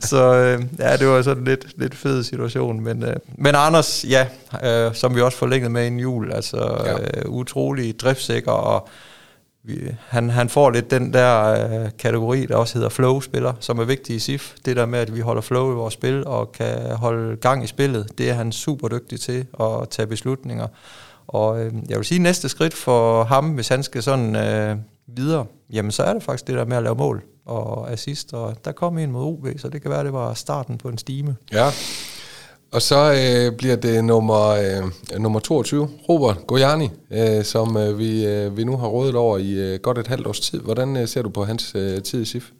så øh, ja, det var sådan lidt, lidt fed situation. Men, øh, men Anders, ja, som vi også forlængede med en jul, altså ja. utrolig driftsikker, og vi, han, han får lidt den der øh, kategori, der også hedder flow-spiller, som er vigtig i SIF. Det der med, at vi holder flow i vores spil og kan holde gang i spillet, det er han super dygtig til at tage beslutninger. Og øh, jeg vil sige, at næste skridt for ham, hvis han skal sådan øh, videre, jamen så er det faktisk det der med at lave mål og assist, og der kom en mod OB, så det kan være, det var starten på en stime. Ja, og så øh, bliver det nummer, øh, nummer 22, Robert Gojani, øh, som øh, vi, øh, vi nu har rådet over i øh, godt et halvt års tid. Hvordan øh, ser du på hans øh, tid i SIF?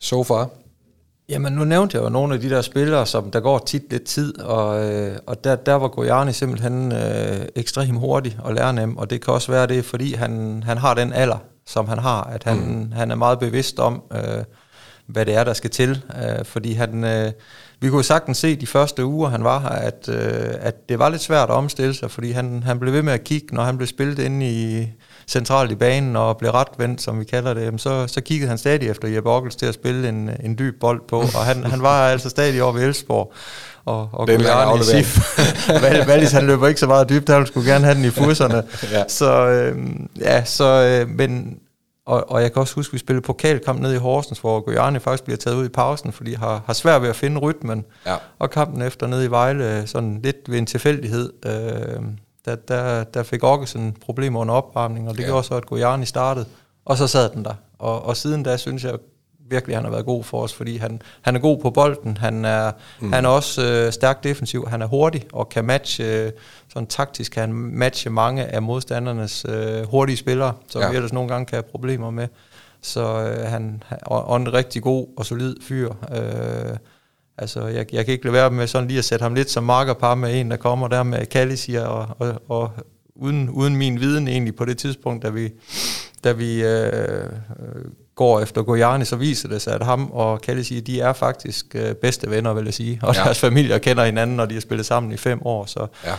So far? Jamen, nu nævnte jeg jo nogle af de der spillere, som der går tit lidt tid, og, øh, og der, der var Gojani simpelthen øh, ekstremt hurtig og lærnem, og det kan også være det, fordi han, han har den alder, som han har, at han, mm. han er meget bevidst om, øh, hvad det er, der skal til. Øh, fordi han, øh, vi kunne sagtens se de første uger, han var her, at, øh, at det var lidt svært at omstille sig, fordi han, han blev ved med at kigge, når han blev spillet inde i centralt i banen og blev retvendt, som vi kalder det, så, så kiggede han stadig efter Jeppe Ockels til at spille en, en dyb bold på, og han, han var altså stadig over ved Elsborg og, og den Gugliani i SIF. [LAUGHS] Valis, han løber ikke så meget dybt, han skulle gerne have den i fusserne. ja. Så, øh, ja, så, øh, men, og, og jeg kan også huske, at vi spillede pokalkamp nede i Horsens, hvor Gugliani faktisk bliver taget ud i pausen, fordi har, har svært ved at finde rytmen. Ja. Og kampen efter nede i Vejle, sådan lidt ved en tilfældighed, øh, der, der, der fik Augesen problemer under opvarmning, og det ja. gjorde så, at Gugliani startede, og så sad den der. Og, og siden da synes jeg virkelig, han har været god for os, fordi han, han er god på bolden, han er, mm. han er også øh, stærk defensiv, han er hurtig og kan matche, øh, sådan taktisk kan han matche mange af modstandernes øh, hurtige spillere, som ja. vi ellers nogle gange kan have problemer med. Så øh, han er en rigtig god og solid fyr. Øh, altså, jeg, jeg kan ikke lade være med sådan lige at sætte ham lidt som markerpar med en, der kommer der med Kalisier, og, og, og uden, uden min viden egentlig på det tidspunkt, da vi, da vi øh, går efter Gojani, så viser det sig, at ham og Kalisi, de er faktisk øh, bedste venner, vil jeg sige. Og ja. deres familier kender hinanden, når de har spillet sammen i fem år. Så ja.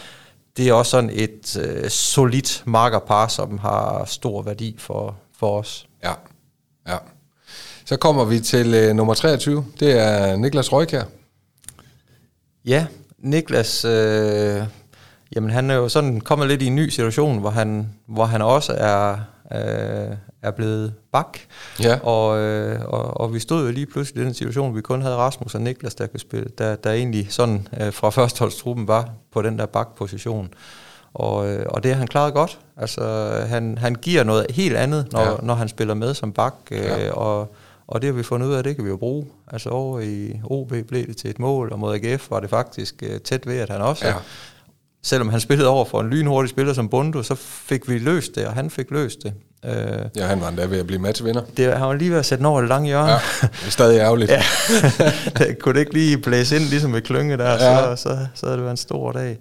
det er også sådan et øh, solidt markerpar, som har stor værdi for, for os. Ja, ja. Så kommer vi til øh, nummer 23. Det er Niklas Røykær. Ja, Niklas, øh, jamen han er jo sådan kommet lidt i en ny situation, hvor han, hvor han også er, øh, er blevet bak. Ja. Og, øh, og, og vi stod jo lige pludselig i den situation, vi kun havde Rasmus og Niklas, der kunne spille, der, der egentlig sådan øh, fra førsteholdstruppen var på den der bakposition. Og, øh, og det har han klaret godt. Altså, han, han giver noget helt andet, når, ja. når han spiller med som bak, øh, ja. og, og det har vi fundet ud af, det kan vi jo bruge. Altså over i OB blev det til et mål, og mod AGF var det faktisk øh, tæt ved, at han også... Ja. Selvom han spillede over for en lynhurtig spiller som Bundu, så fik vi løst det, og han fik løst det. Øh, ja, han var endda ved at blive matchvinder. Det, han var lige ved at sætte den over det lange hjørne. Ja, det er stadig ærgerligt. ja, [LAUGHS] det kunne det ikke lige blæse ind, ligesom med klynge der, ja. så, så, så havde det været en stor dag.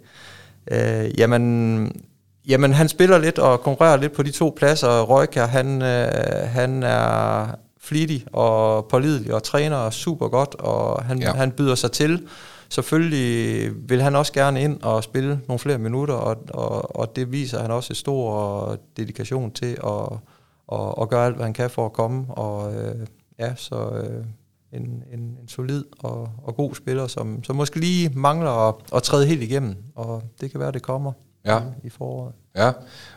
Øh, jamen, jamen, han spiller lidt og konkurrerer lidt på de to pladser. Røjkær, han, øh, han er flittig og pålidelig og træner super godt, og han, ja. han byder sig til. Selvfølgelig vil han også gerne ind og spille nogle flere minutter, og, og, og det viser han også et stor dedikation til at, at, at gøre alt, hvad han kan for at komme. Og øh, ja, så øh, en, en, en solid og, og god spiller, som, som måske lige mangler at, at træde helt igennem, og det kan være, det kommer ja. i, foråret. Ja,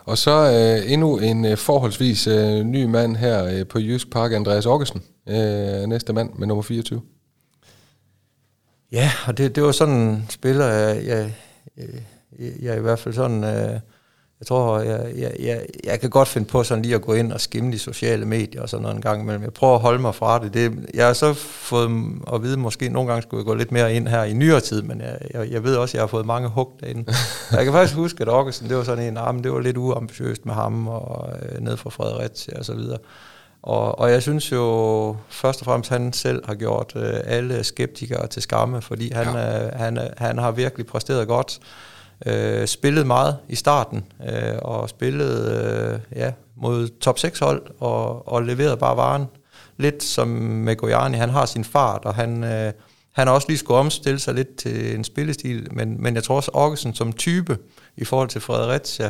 og så øh, endnu en øh, forholdsvis øh, ny mand her øh, på Jysk Park, Andreas August, øh, næste mand med nummer 24. Ja, og det, det var sådan en spiller, jeg, jeg, jeg, jeg i hvert fald sådan... Øh, jeg tror, jeg, jeg, jeg, jeg kan godt finde på sådan lige at gå ind og skimme de sociale medier og sådan noget en gang imellem. Jeg prøver at holde mig fra det. det jeg har så fået at vide, måske nogle gange skulle jeg gå lidt mere ind her i nyere tid, men jeg, jeg, jeg ved også, at jeg har fået mange hug derinde. [LAUGHS] jeg kan faktisk huske, at Augustin, det var sådan en, ah, men det var lidt uambitiøst med ham og øh, ned fra Fredericia og så videre. Og, og jeg synes jo først og fremmest, han selv har gjort øh, alle skeptikere til skamme, fordi han, ja. øh, han, han har virkelig præsteret godt øh, spillede meget i starten, øh, og spillede øh, ja, mod top 6 hold, og, og leverede bare varen. Lidt som med Gojani, han har sin fart, og han, øh, han har også lige skulle omstille sig lidt til en spillestil, men, men jeg tror også, Augustin som type i forhold til Fredericia,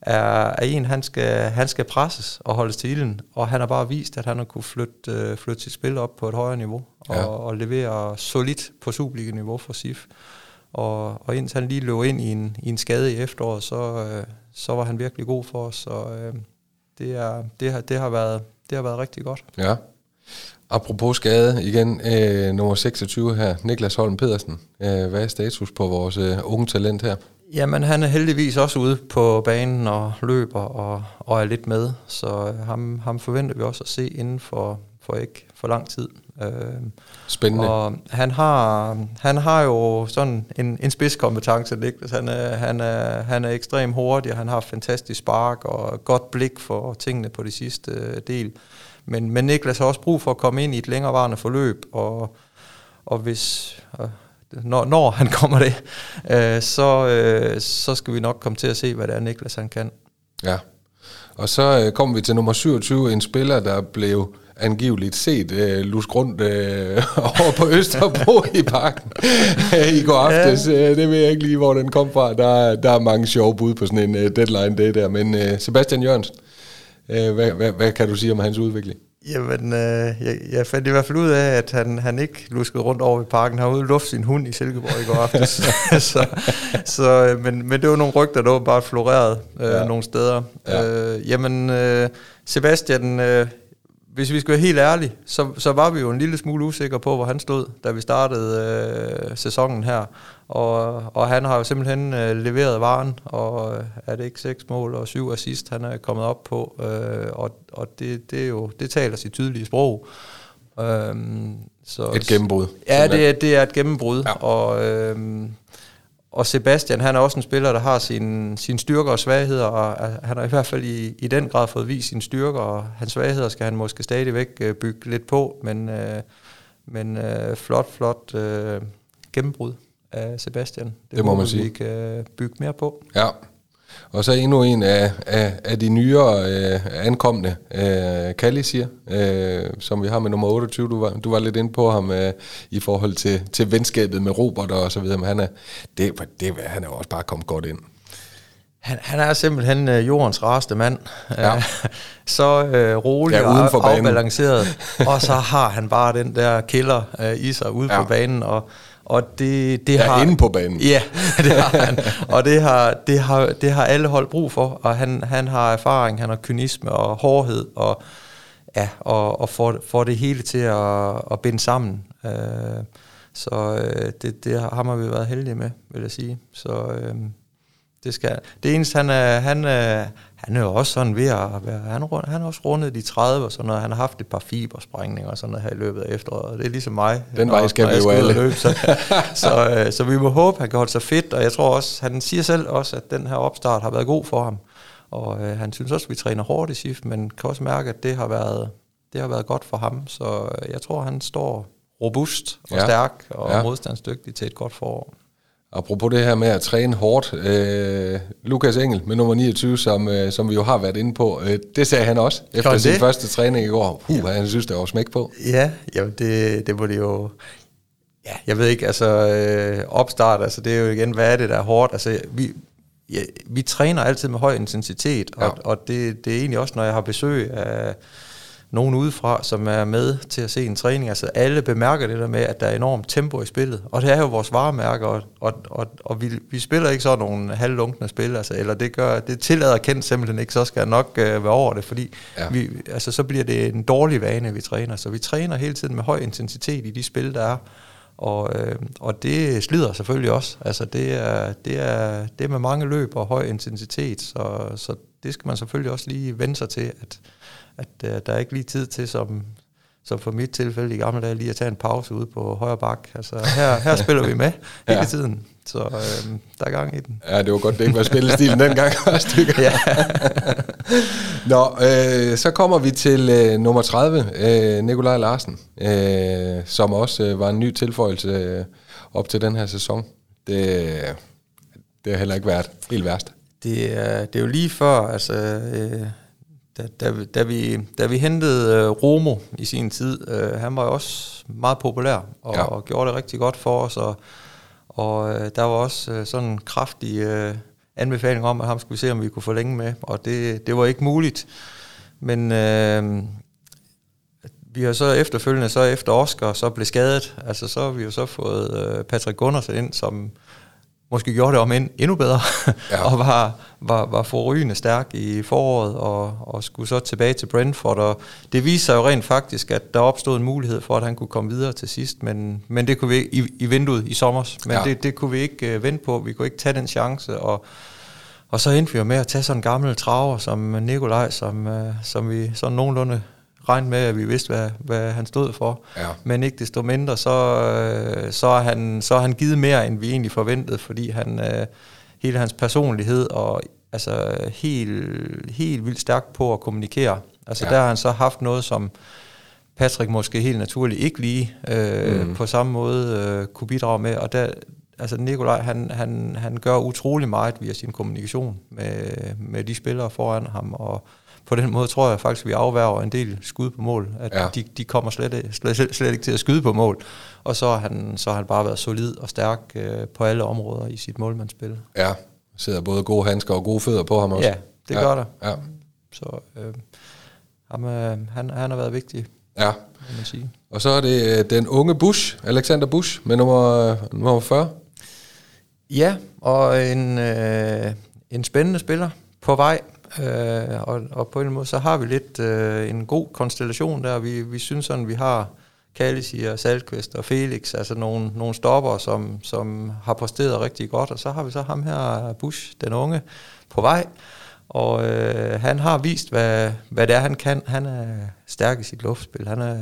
er, er en, han skal, han skal presses og holdes til ilden, og han har bare vist, at han har kunne flytte, øh, flytte sit spil op på et højere niveau, og, ja. og levere solidt på Superliga-niveau for SIF. Og, og indtil han lige løb ind i en, i en skade i efteråret, så, øh, så var han virkelig god for os. Så øh, det, er, det, har, det, har været, det har været rigtig godt. Ja. Apropos skade, igen øh, nummer 26 her, Niklas Holm Pedersen. Øh, hvad er status på vores øh, unge talent her? Jamen, han er heldigvis også ude på banen og løber og, og er lidt med, så øh, ham, ham forventer vi også at se inden for, for ikke for lang tid. Øh, Spændende. Og han har, han har jo sådan en, en spidskompetence, Niklas. Han er, han, er, han er ekstremt hurtig, og han har fantastisk spark og godt blik for tingene på det sidste øh, del. Men, men Niklas har også brug for at komme ind i et længerevarende forløb, og, og hvis... Øh, når, når han kommer det, øh, så, øh, så skal vi nok komme til at se, hvad det er, Niklas han kan. Ja, og så øh, kommer vi til nummer 27, en spiller, der blev angiveligt set øh, lusk rundt øh, [LAUGHS] over på Østerbro [LAUGHS] i parken øh, i går aftes. Ja. Øh, det ved jeg ikke lige, hvor den kom fra. Der, der er mange sjove bud på sådan en uh, deadline day der. Men uh, Sebastian Jørgensen, uh, hvad, hvad, hvad kan du sige om hans udvikling? Jamen, øh, jeg, jeg fandt i hvert fald ud af, at han, han ikke luskede rundt over i parken. Han har ude luft sin hund i Silkeborg i går aftes. [LAUGHS] så, så, men, men det var nogle rygter, der var bare floreret øh, ja. nogle steder. Ja. Øh, jamen, øh, Sebastian, øh, hvis vi skal være helt ærlige, så, så var vi jo en lille smule usikre på, hvor han stod, da vi startede øh, sæsonen her. Og, og han har jo simpelthen øh, leveret varen, og øh, er det ikke seks mål og syv assist, han er kommet op på. Øh, og og det, det, er jo, det taler sit tydelige sprog. Øh, så, et gennembrud. Ja, det, det er et gennembrud. Ja. Og... Øh, og Sebastian, han er også en spiller, der har sine sin styrker og svagheder, og han har i hvert fald i, i den grad fået vist sine styrker, og hans svagheder skal han måske stadigvæk øh, bygge lidt på, men, øh, men øh, flot, flot øh, gennembrud af Sebastian. Det, det må man sige. vi kan bygge mere på. Ja, og så endnu en af, af, af de nyere øh, ankomne, øh, Kalli siger, øh, som vi har med nummer 28. Du var, du var lidt inde på ham øh, i forhold til, til venskabet med Robert og så videre, men han er, det, det, han er også bare kommet godt ind. Han, han er simpelthen øh, jordens rareste mand. Ja. [LAUGHS] Så øh, rolig ja, og afbalanceret. og så [LAUGHS] har han bare den der killer øh, i sig ude ja. på banen. Og, Og det, det ja, har... inde på banen. [LAUGHS] Ja, det har han. Og det har, det har, det har alle hold brug for. Og han, han har erfaring, han har kynisme og hårdhed, og, ja, og, og får, får det hele til at, at binde sammen. Øh, så øh, det, det har, har vi været heldige med, vil jeg sige. Så øh, det skal det eneste, han er, han, er, han er jo også sådan ved at være, han, han har også rundet de 30 og sådan noget, han har haft et par fibersprængninger og sådan noget her i løbet af efteråret, det er ligesom mig. Den vej skal vi jo alle. Løbe, så, [LAUGHS] så, øh, så vi må håbe, han kan holde sig fedt, og jeg tror også, han siger selv også, at den her opstart har været god for ham, og øh, han synes også, at vi træner hårdt i shift, men kan også mærke, at det har været, det har været godt for ham, så jeg tror, han står robust og ja. stærk og ja. modstandsdygtig til et godt forår. Apropos det her med at træne hårdt, øh, Lukas Engel med nummer 29, som, øh, som vi jo har været inde på, øh, det sagde han også efter sin første træning i går. Uh, ja. han synes, det var smæk på. Ja, jamen det, det må det jo... Ja, jeg ved ikke, altså øh, opstart, altså det er jo igen, hvad er det, der er hårdt? Altså vi, ja, vi træner altid med høj intensitet, og, ja. og det, det er egentlig også, når jeg har besøg af nogen udefra, som er med til at se en træning. Altså alle bemærker det der med, at der er enormt tempo i spillet. Og det er jo vores varemærker, og, og, og, og vi, vi spiller ikke sådan nogle halvlunkne spil, altså, eller det gør, det tillader kendt simpelthen ikke, så skal jeg nok øh, være over det, fordi ja. vi, altså, så bliver det en dårlig vane, vi træner. Så vi træner hele tiden med høj intensitet i de spil, der er. Og, øh, og det slider selvfølgelig også. Altså det er, det, er, det er med mange løb og høj intensitet, så, så det skal man selvfølgelig også lige vende sig til, at, at uh, der er ikke lige tid til, som, som for mit tilfælde i gamle dage, lige at tage en pause ude på højre bak. Altså her, her [LAUGHS] spiller vi med hele ja. tiden, så øh, der er gang i den. Ja, det var godt, det ikke var spillestilen dengang [LAUGHS] også, ja. [LAUGHS] Nå, øh, så kommer vi til øh, nummer 30, øh, Nikolaj Larsen, øh, som også øh, var en ny tilføjelse øh, op til den her sæson. Det, det har heller ikke været helt værst. Det er, det er jo lige før, altså... Øh, da, da, da, vi, da vi hentede uh, Romo i sin tid, uh, han var jo også meget populær og, ja. og gjorde det rigtig godt for os, og, og uh, der var også uh, sådan en kraftig uh, anbefaling om, at ham skulle vi se, om vi kunne forlænge med, og det, det var ikke muligt. Men uh, vi har så efterfølgende, så efter Oscar, så blev skadet, altså så har vi jo så fået uh, Patrick Gundersen ind, som måske gjorde det om end endnu bedre, ja. [LAUGHS] og var, var, var forrygende stærk i foråret, og, og skulle så tilbage til Brentford, og det viste sig jo rent faktisk, at der opstod en mulighed for, at han kunne komme videre til sidst, men, men det kunne vi i, i vinduet i sommer, men ja. det, det kunne vi ikke uh, vente på, vi kunne ikke tage den chance, og, og så endte vi jo med at tage sådan en gammel traver som Nikolaj, som, uh, som vi sådan nogenlunde regne med, at vi vidste, hvad, hvad han stod for. Ja. Men ikke desto mindre, så, øh, så, er han, så er han givet mere, end vi egentlig forventede, fordi han, øh, hele hans personlighed og altså helt, helt vildt stærk på at kommunikere. Altså ja. der har han så haft noget, som Patrick måske helt naturligt ikke lige øh, mm. på samme måde øh, kunne bidrage med, og der, altså Nikolaj, han, han, han gør utrolig meget via sin kommunikation med, med de spillere foran ham, og på den måde tror jeg faktisk, at vi afværger en del skud på mål. At ja. de, de kommer slet, slet, slet, ikke til at skyde på mål. Og så har han, så har han bare været solid og stærk øh, på alle områder i sit målmandsspil. Ja, sidder både gode handsker og gode fødder på ham også. Ja, det ja. gør der. Ja. Så øh, ham, øh, han, han har været vigtig. Ja. Man sige. Og så er det øh, den unge Bush, Alexander Bush, med nummer, nummer 40. Ja, og en, øh, en spændende spiller på vej. Øh, og, og på en måde, så har vi lidt øh, en god konstellation der. Vi, vi synes sådan, vi har Kalisi og Salkvist og Felix, altså nogle, nogle stopper, som, som har præsteret rigtig godt. Og så har vi så ham her, Bush, den unge, på vej. Og øh, han har vist, hvad, hvad det er, han kan. Han er stærk i sit luftspil. Han er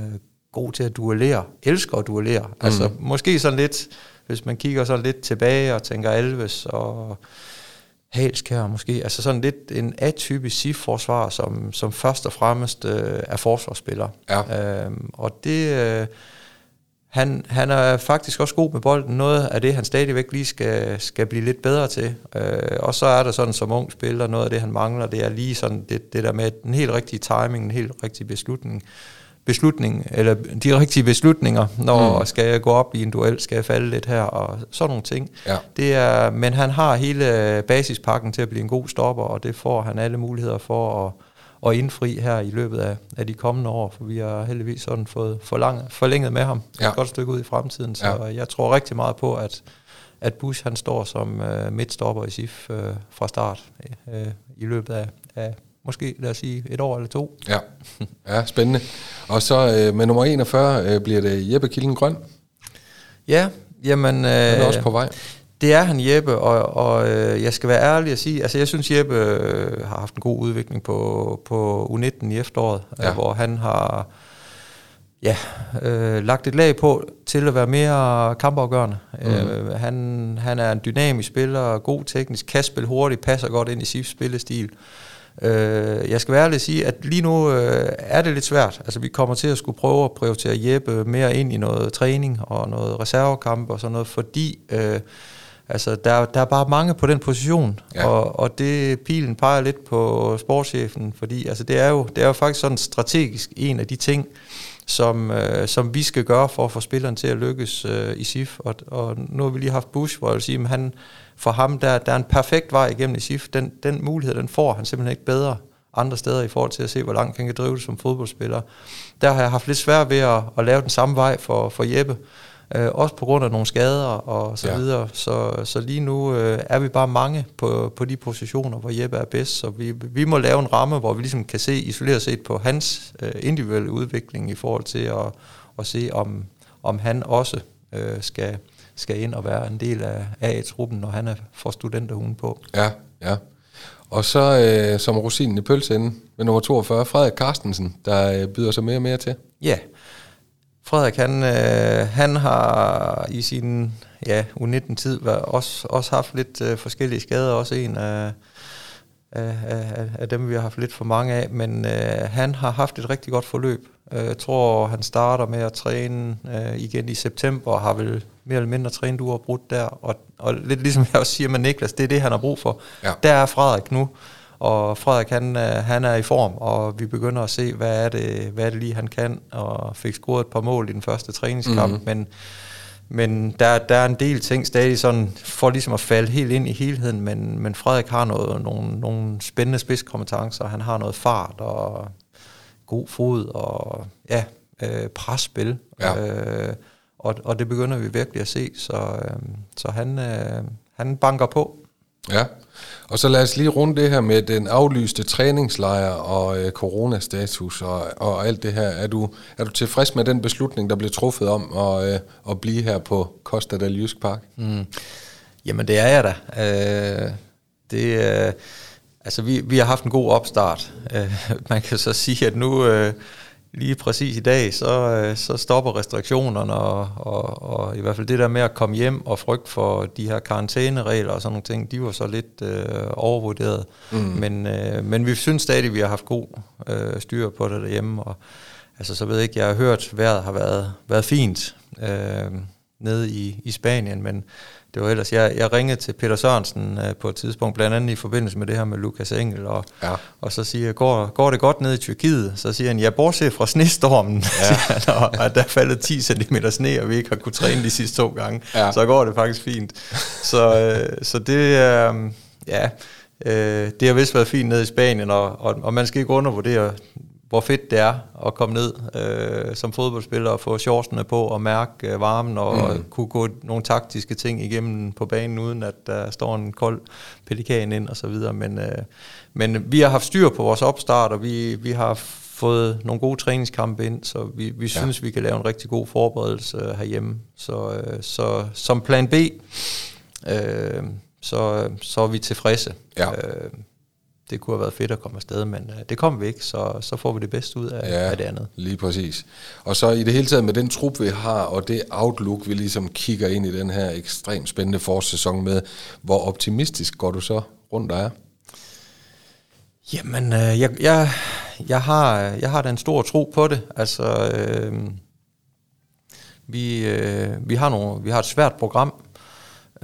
god til at duellere. Elsker at duellere. Mm. Altså måske sådan lidt, hvis man kigger sådan lidt tilbage og tænker Alves og Halskær måske, altså sådan lidt en atypisk SIF-forsvar, som, som først og fremmest øh, er forsvarsspiller. Ja. Øhm, og det, øh, han, han er faktisk også god med bolden, noget af det, han stadigvæk lige skal, skal blive lidt bedre til. Øh, og så er der sådan som ung spiller, noget af det, han mangler, det er lige sådan det, det der med den helt rigtige timing, en helt rigtig beslutning beslutning, eller de rigtige beslutninger, når mm. skal jeg gå op i en duel, skal jeg falde lidt her, og sådan nogle ting. Ja. Det er, men han har hele basispakken til at blive en god stopper, og det får han alle muligheder for at, at indfri her i løbet af, af de kommende år, for vi har heldigvis sådan fået forlang, forlænget med ham ja. et godt stykke ud i fremtiden, så ja. jeg tror rigtig meget på, at, at Bush han står som øh, midtstopper i SIF øh, fra start øh, i løbet af, af måske lad os sige et år eller to. Ja, [LAUGHS] ja spændende. Og så øh, med nummer 41 øh, bliver det Jeppe Kilden Grøn. Ja, jamen... Øh, han er også på vej. Det er han, Jeppe, og, og øh, jeg skal være ærlig og sige, altså jeg synes, Jeppe øh, har haft en god udvikling på, på U19 i efteråret, ja. øh, hvor han har ja, øh, lagt et lag på til at være mere kampafgørende. Mm. Øh, han, han er en dynamisk spiller, god teknisk, kan spille hurtigt, passer godt ind i SIFs spillestil. Øh, jeg skal være ærlig at sige, at lige nu øh, er det lidt svært. Altså vi kommer til at skulle prøve at prioritere Jeppe mere ind i noget træning og noget reservekamp og sådan noget, fordi... Øh, Altså, der, der er bare mange på den position, ja. og, og det pilen peger lidt på sportschefen, fordi altså, det, er jo, det er jo faktisk sådan strategisk en af de ting, som, øh, som vi skal gøre for at få spilleren til at lykkes øh, i SIF. Og, og nu har vi lige haft Bush, hvor jeg vil sige, at han, for ham der, der er en perfekt vej igennem i SIF. Den, den mulighed, den får han simpelthen ikke bedre andre steder i forhold til at se, hvor langt han kan drive det som fodboldspiller. Der har jeg haft lidt svært ved at, at lave den samme vej for, for Jeppe. Øh, også på grund af nogle skader og så ja. videre. Så, så lige nu øh, er vi bare mange på, på de positioner, hvor Jeppe er bedst. Så vi, vi må lave en ramme, hvor vi ligesom kan se isoleret set på hans øh, individuelle udvikling i forhold til at, at se, om, om han også øh, skal, skal ind og være en del af A-truppen, når han er for studenterhuen på. Ja, ja. Og så øh, som rosinen i pølseenden med nummer 42, Frederik Carstensen, der øh, byder sig mere og mere til. Ja, Frederik, han, øh, han har i sin ja, U19-tid også, også haft lidt øh, forskellige skader, også en af, af, af, af dem, vi har haft lidt for mange af, men øh, han har haft et rigtig godt forløb. Øh, jeg tror, han starter med at træne øh, igen i september, og har vel mere eller mindre trænet uafbrudt der, og, og lidt ligesom jeg også siger med Niklas, det er det, han har brug for. Ja. Der er Frederik nu, og Frederik, han, øh, han er i form, og vi begynder at se, hvad er, det, hvad er det lige, han kan, og fik scoret et par mål i den første træningskamp, mm-hmm. men, men der, der er en del ting stadig sådan, for ligesom at falde helt ind i helheden, men, men Frederik har noget, nogle, nogle spændende spidskompetencer, han har noget fart og god fod og ja, øh, presspil, ja. øh, og, og det begynder vi virkelig at se, så, øh, så han, øh, han banker på. Ja, og så lad os lige runde det her med den aflyste træningslejr og øh, coronastatus og, og alt det her. Er du, er du tilfreds med den beslutning, der blev truffet om at, øh, at blive her på Costa del Jysk Park? Mm. Jamen det er jeg da. Øh, det, øh, altså vi, vi har haft en god opstart. Øh, [LAUGHS] man kan så sige, at nu... Øh, lige præcis i dag, så, øh, så stopper restriktionerne, og, og, og i hvert fald det der med at komme hjem og frygt for de her karantæneregler og sådan nogle ting, de var så lidt øh, overvurderet. Mm. Men, øh, men vi synes stadig, at vi har haft god øh, styr på det derhjemme, og altså, så ved jeg ikke, jeg har hørt, at vejret har været, været fint øh, nede i, i Spanien, men det var ellers, jeg, jeg ringede til Peter Sørensen uh, på et tidspunkt, blandt andet i forbindelse med det her med Lukas Engel, og, ja. og så siger jeg, går, går det godt ned i Tyrkiet? Så siger han, ja, bortset fra snestormen, ja. [LAUGHS] han, og, at der er faldet 10 cm sne, og vi ikke har kunnet træne de sidste to gange, ja. så går det faktisk fint. Så, uh, så det er, uh, ja, uh, det har vist været fint ned i Spanien, og, og, og man skal ikke undervurdere hvor fedt det er at komme ned øh, som fodboldspiller og få shortsene på og mærke øh, varmen og mm. kunne gå nogle taktiske ting igennem på banen, uden at der står en kold pelikan ind og så videre. Men, øh, men vi har haft styr på vores opstart, og vi, vi har fået nogle gode træningskampe ind, så vi, vi ja. synes, vi kan lave en rigtig god forberedelse øh, herhjemme. Så, øh, så som plan B, øh, så, så er vi tilfredse. Ja. Øh, det kunne have været fedt at komme afsted, men øh, det kom vi ikke, så, så får vi det bedste ud af, ja, af det andet. lige præcis. Og så i det hele taget med den trup, vi har, og det outlook, vi ligesom kigger ind i den her ekstremt spændende forårssæson med, hvor optimistisk går du så rundt der? Jamen, øh, jeg, jeg, jeg, har, jeg har da en stor tro på det. Altså, øh, vi, øh, vi, har nogle, vi har et svært program,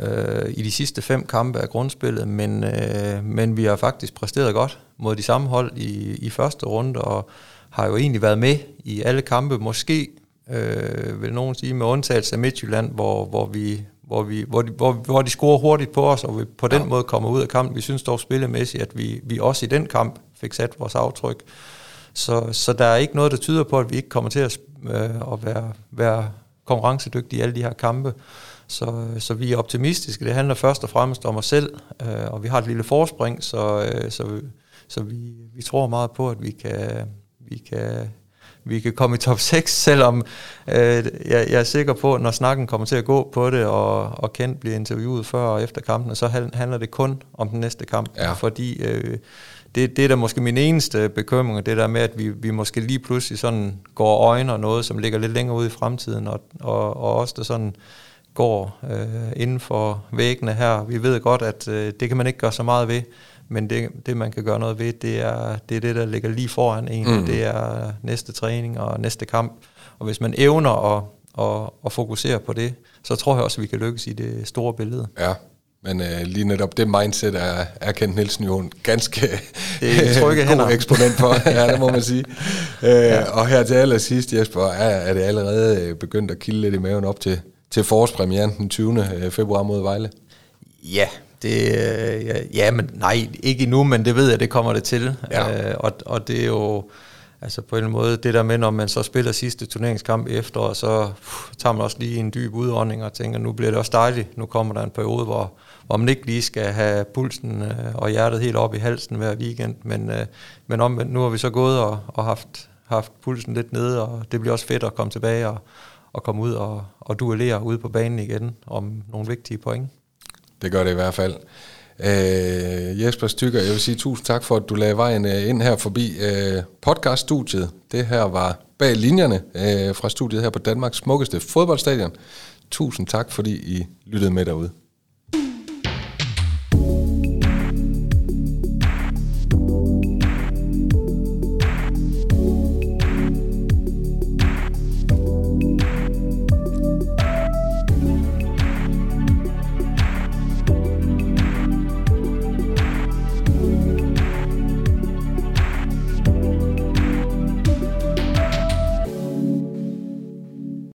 øh, i de sidste fem kampe af grundspillet, men, øh, men vi har faktisk præsteret godt mod de samme hold i, i første runde, og har jo egentlig været med i alle kampe, måske øh, vil nogen sige med undtagelse af Midtjylland, hvor, hvor, vi, hvor, vi, hvor, de, hvor, hvor de scorer hurtigt på os, og vi på den ja. måde kommer ud af kampen. Vi synes dog spillemæssigt, at vi, vi også i den kamp fik sat vores aftryk. Så, så der er ikke noget, der tyder på, at vi ikke kommer til at, øh, at være, være konkurrencedygtige i alle de her kampe. Så, så vi er optimistiske. Det handler først og fremmest om os selv, øh, og vi har et lille forspring, så, øh, så, så vi, vi tror meget på, at vi kan, vi kan, vi kan komme i top 6, [LAUGHS] selvom øh, jeg, jeg er sikker på, at når snakken kommer til at gå på det, og, og Kent bliver interviewet før og efter kampene, så handler det kun om den næste kamp, ja. fordi øh, det, det er da måske min eneste bekymring, det der med, at vi, vi måske lige pludselig sådan går øjne og noget, som ligger lidt længere ude i fremtiden, og, og, og også der sådan går øh, inden for væggene her. Vi ved godt, at øh, det kan man ikke gøre så meget ved, men det, det man kan gøre noget ved, det er det, er det der ligger lige foran en. Mm. Det er næste træning og næste kamp. Og hvis man evner at, at, at fokusere på det, så tror jeg også, at vi kan lykkes i det store billede. Ja, men øh, lige netop det mindset er, er Kent Nielsen jo en ganske det er [LAUGHS] god eksponent for, [LAUGHS] ja, det må man sige. Øh, ja. Og her til allersidst, Jesper, er, er det allerede øh, begyndt at kilde lidt i maven op til, til forårspremieren den 20. Øh, februar mod Vejle? Ja, det, ja, ja, men nej, ikke endnu, men det ved jeg, det kommer det til. Ja. Øh, og, og det er jo altså på en måde det der med, når man så spiller sidste turneringskamp efter, og så pff, tager man også lige en dyb udånding og tænker, nu bliver det også dejligt. Nu kommer der en periode, hvor, hvor man ikke lige skal have pulsen øh, og hjertet helt op i halsen hver weekend, men, øh, men om, nu har vi så gået og, og haft, haft pulsen lidt nede, og det bliver også fedt at komme tilbage og, at komme ud og, og duellere ude på banen igen om nogle vigtige point. Det gør det i hvert fald. Øh, Jesper Stykker, jeg vil sige tusind tak for, at du lagde vejen øh, ind her forbi øh, podcaststudiet. Det her var bag linjerne øh, fra studiet her på Danmarks smukkeste fodboldstadion. Tusind tak, fordi I lyttede med derude.